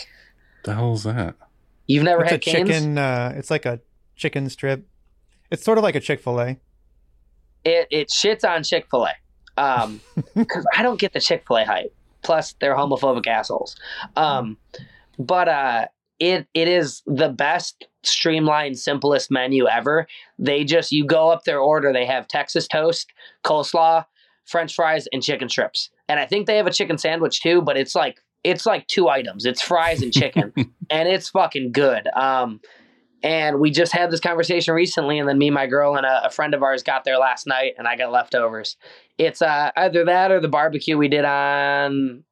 the hell is that? You've never It's a had Cane's? chicken. Uh, it's like a chicken strip. It's sort of like a Chick Fil A. It it shits on Chick Fil A, um, because I don't get the Chick Fil A hype. Plus, they're homophobic assholes. Um, but uh, it it is the best streamlined, simplest menu ever. They just you go up their order. They have Texas toast, coleslaw, French fries, and chicken strips. And I think they have a chicken sandwich too. But it's like it's like two items. It's fries and chicken, and it's fucking good. Um, and we just had this conversation recently, and then me, my girl, and a, a friend of ours got there last night, and I got leftovers. It's uh, either that or the barbecue we did on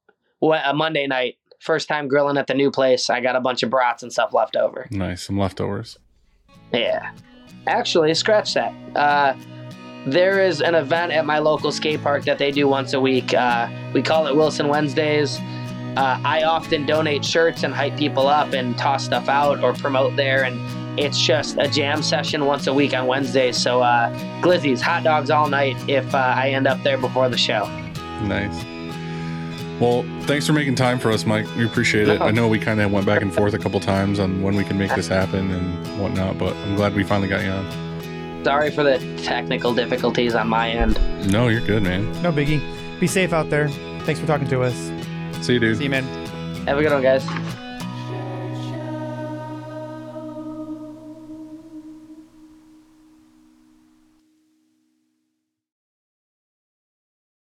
what, a Monday night. First time grilling at the new place. I got a bunch of brats and stuff left over. Nice, some leftovers. Yeah. Actually, scratch that. Uh, there is an event at my local skate park that they do once a week. Uh, we call it Wilson Wednesdays. Uh, I often donate shirts and hype people up and toss stuff out or promote there. And it's just a jam session once a week on Wednesdays. So, uh, glizzies, hot dogs all night if uh, I end up there before the show. Nice. Well, thanks for making time for us, Mike. We appreciate it. No. I know we kind of went back and forth a couple times on when we can make this happen and whatnot, but I'm glad we finally got you on. Sorry for the technical difficulties on my end. No, you're good, man. No biggie. Be safe out there. Thanks for talking to us. See you, dude. See you, man. Have a good one, guys.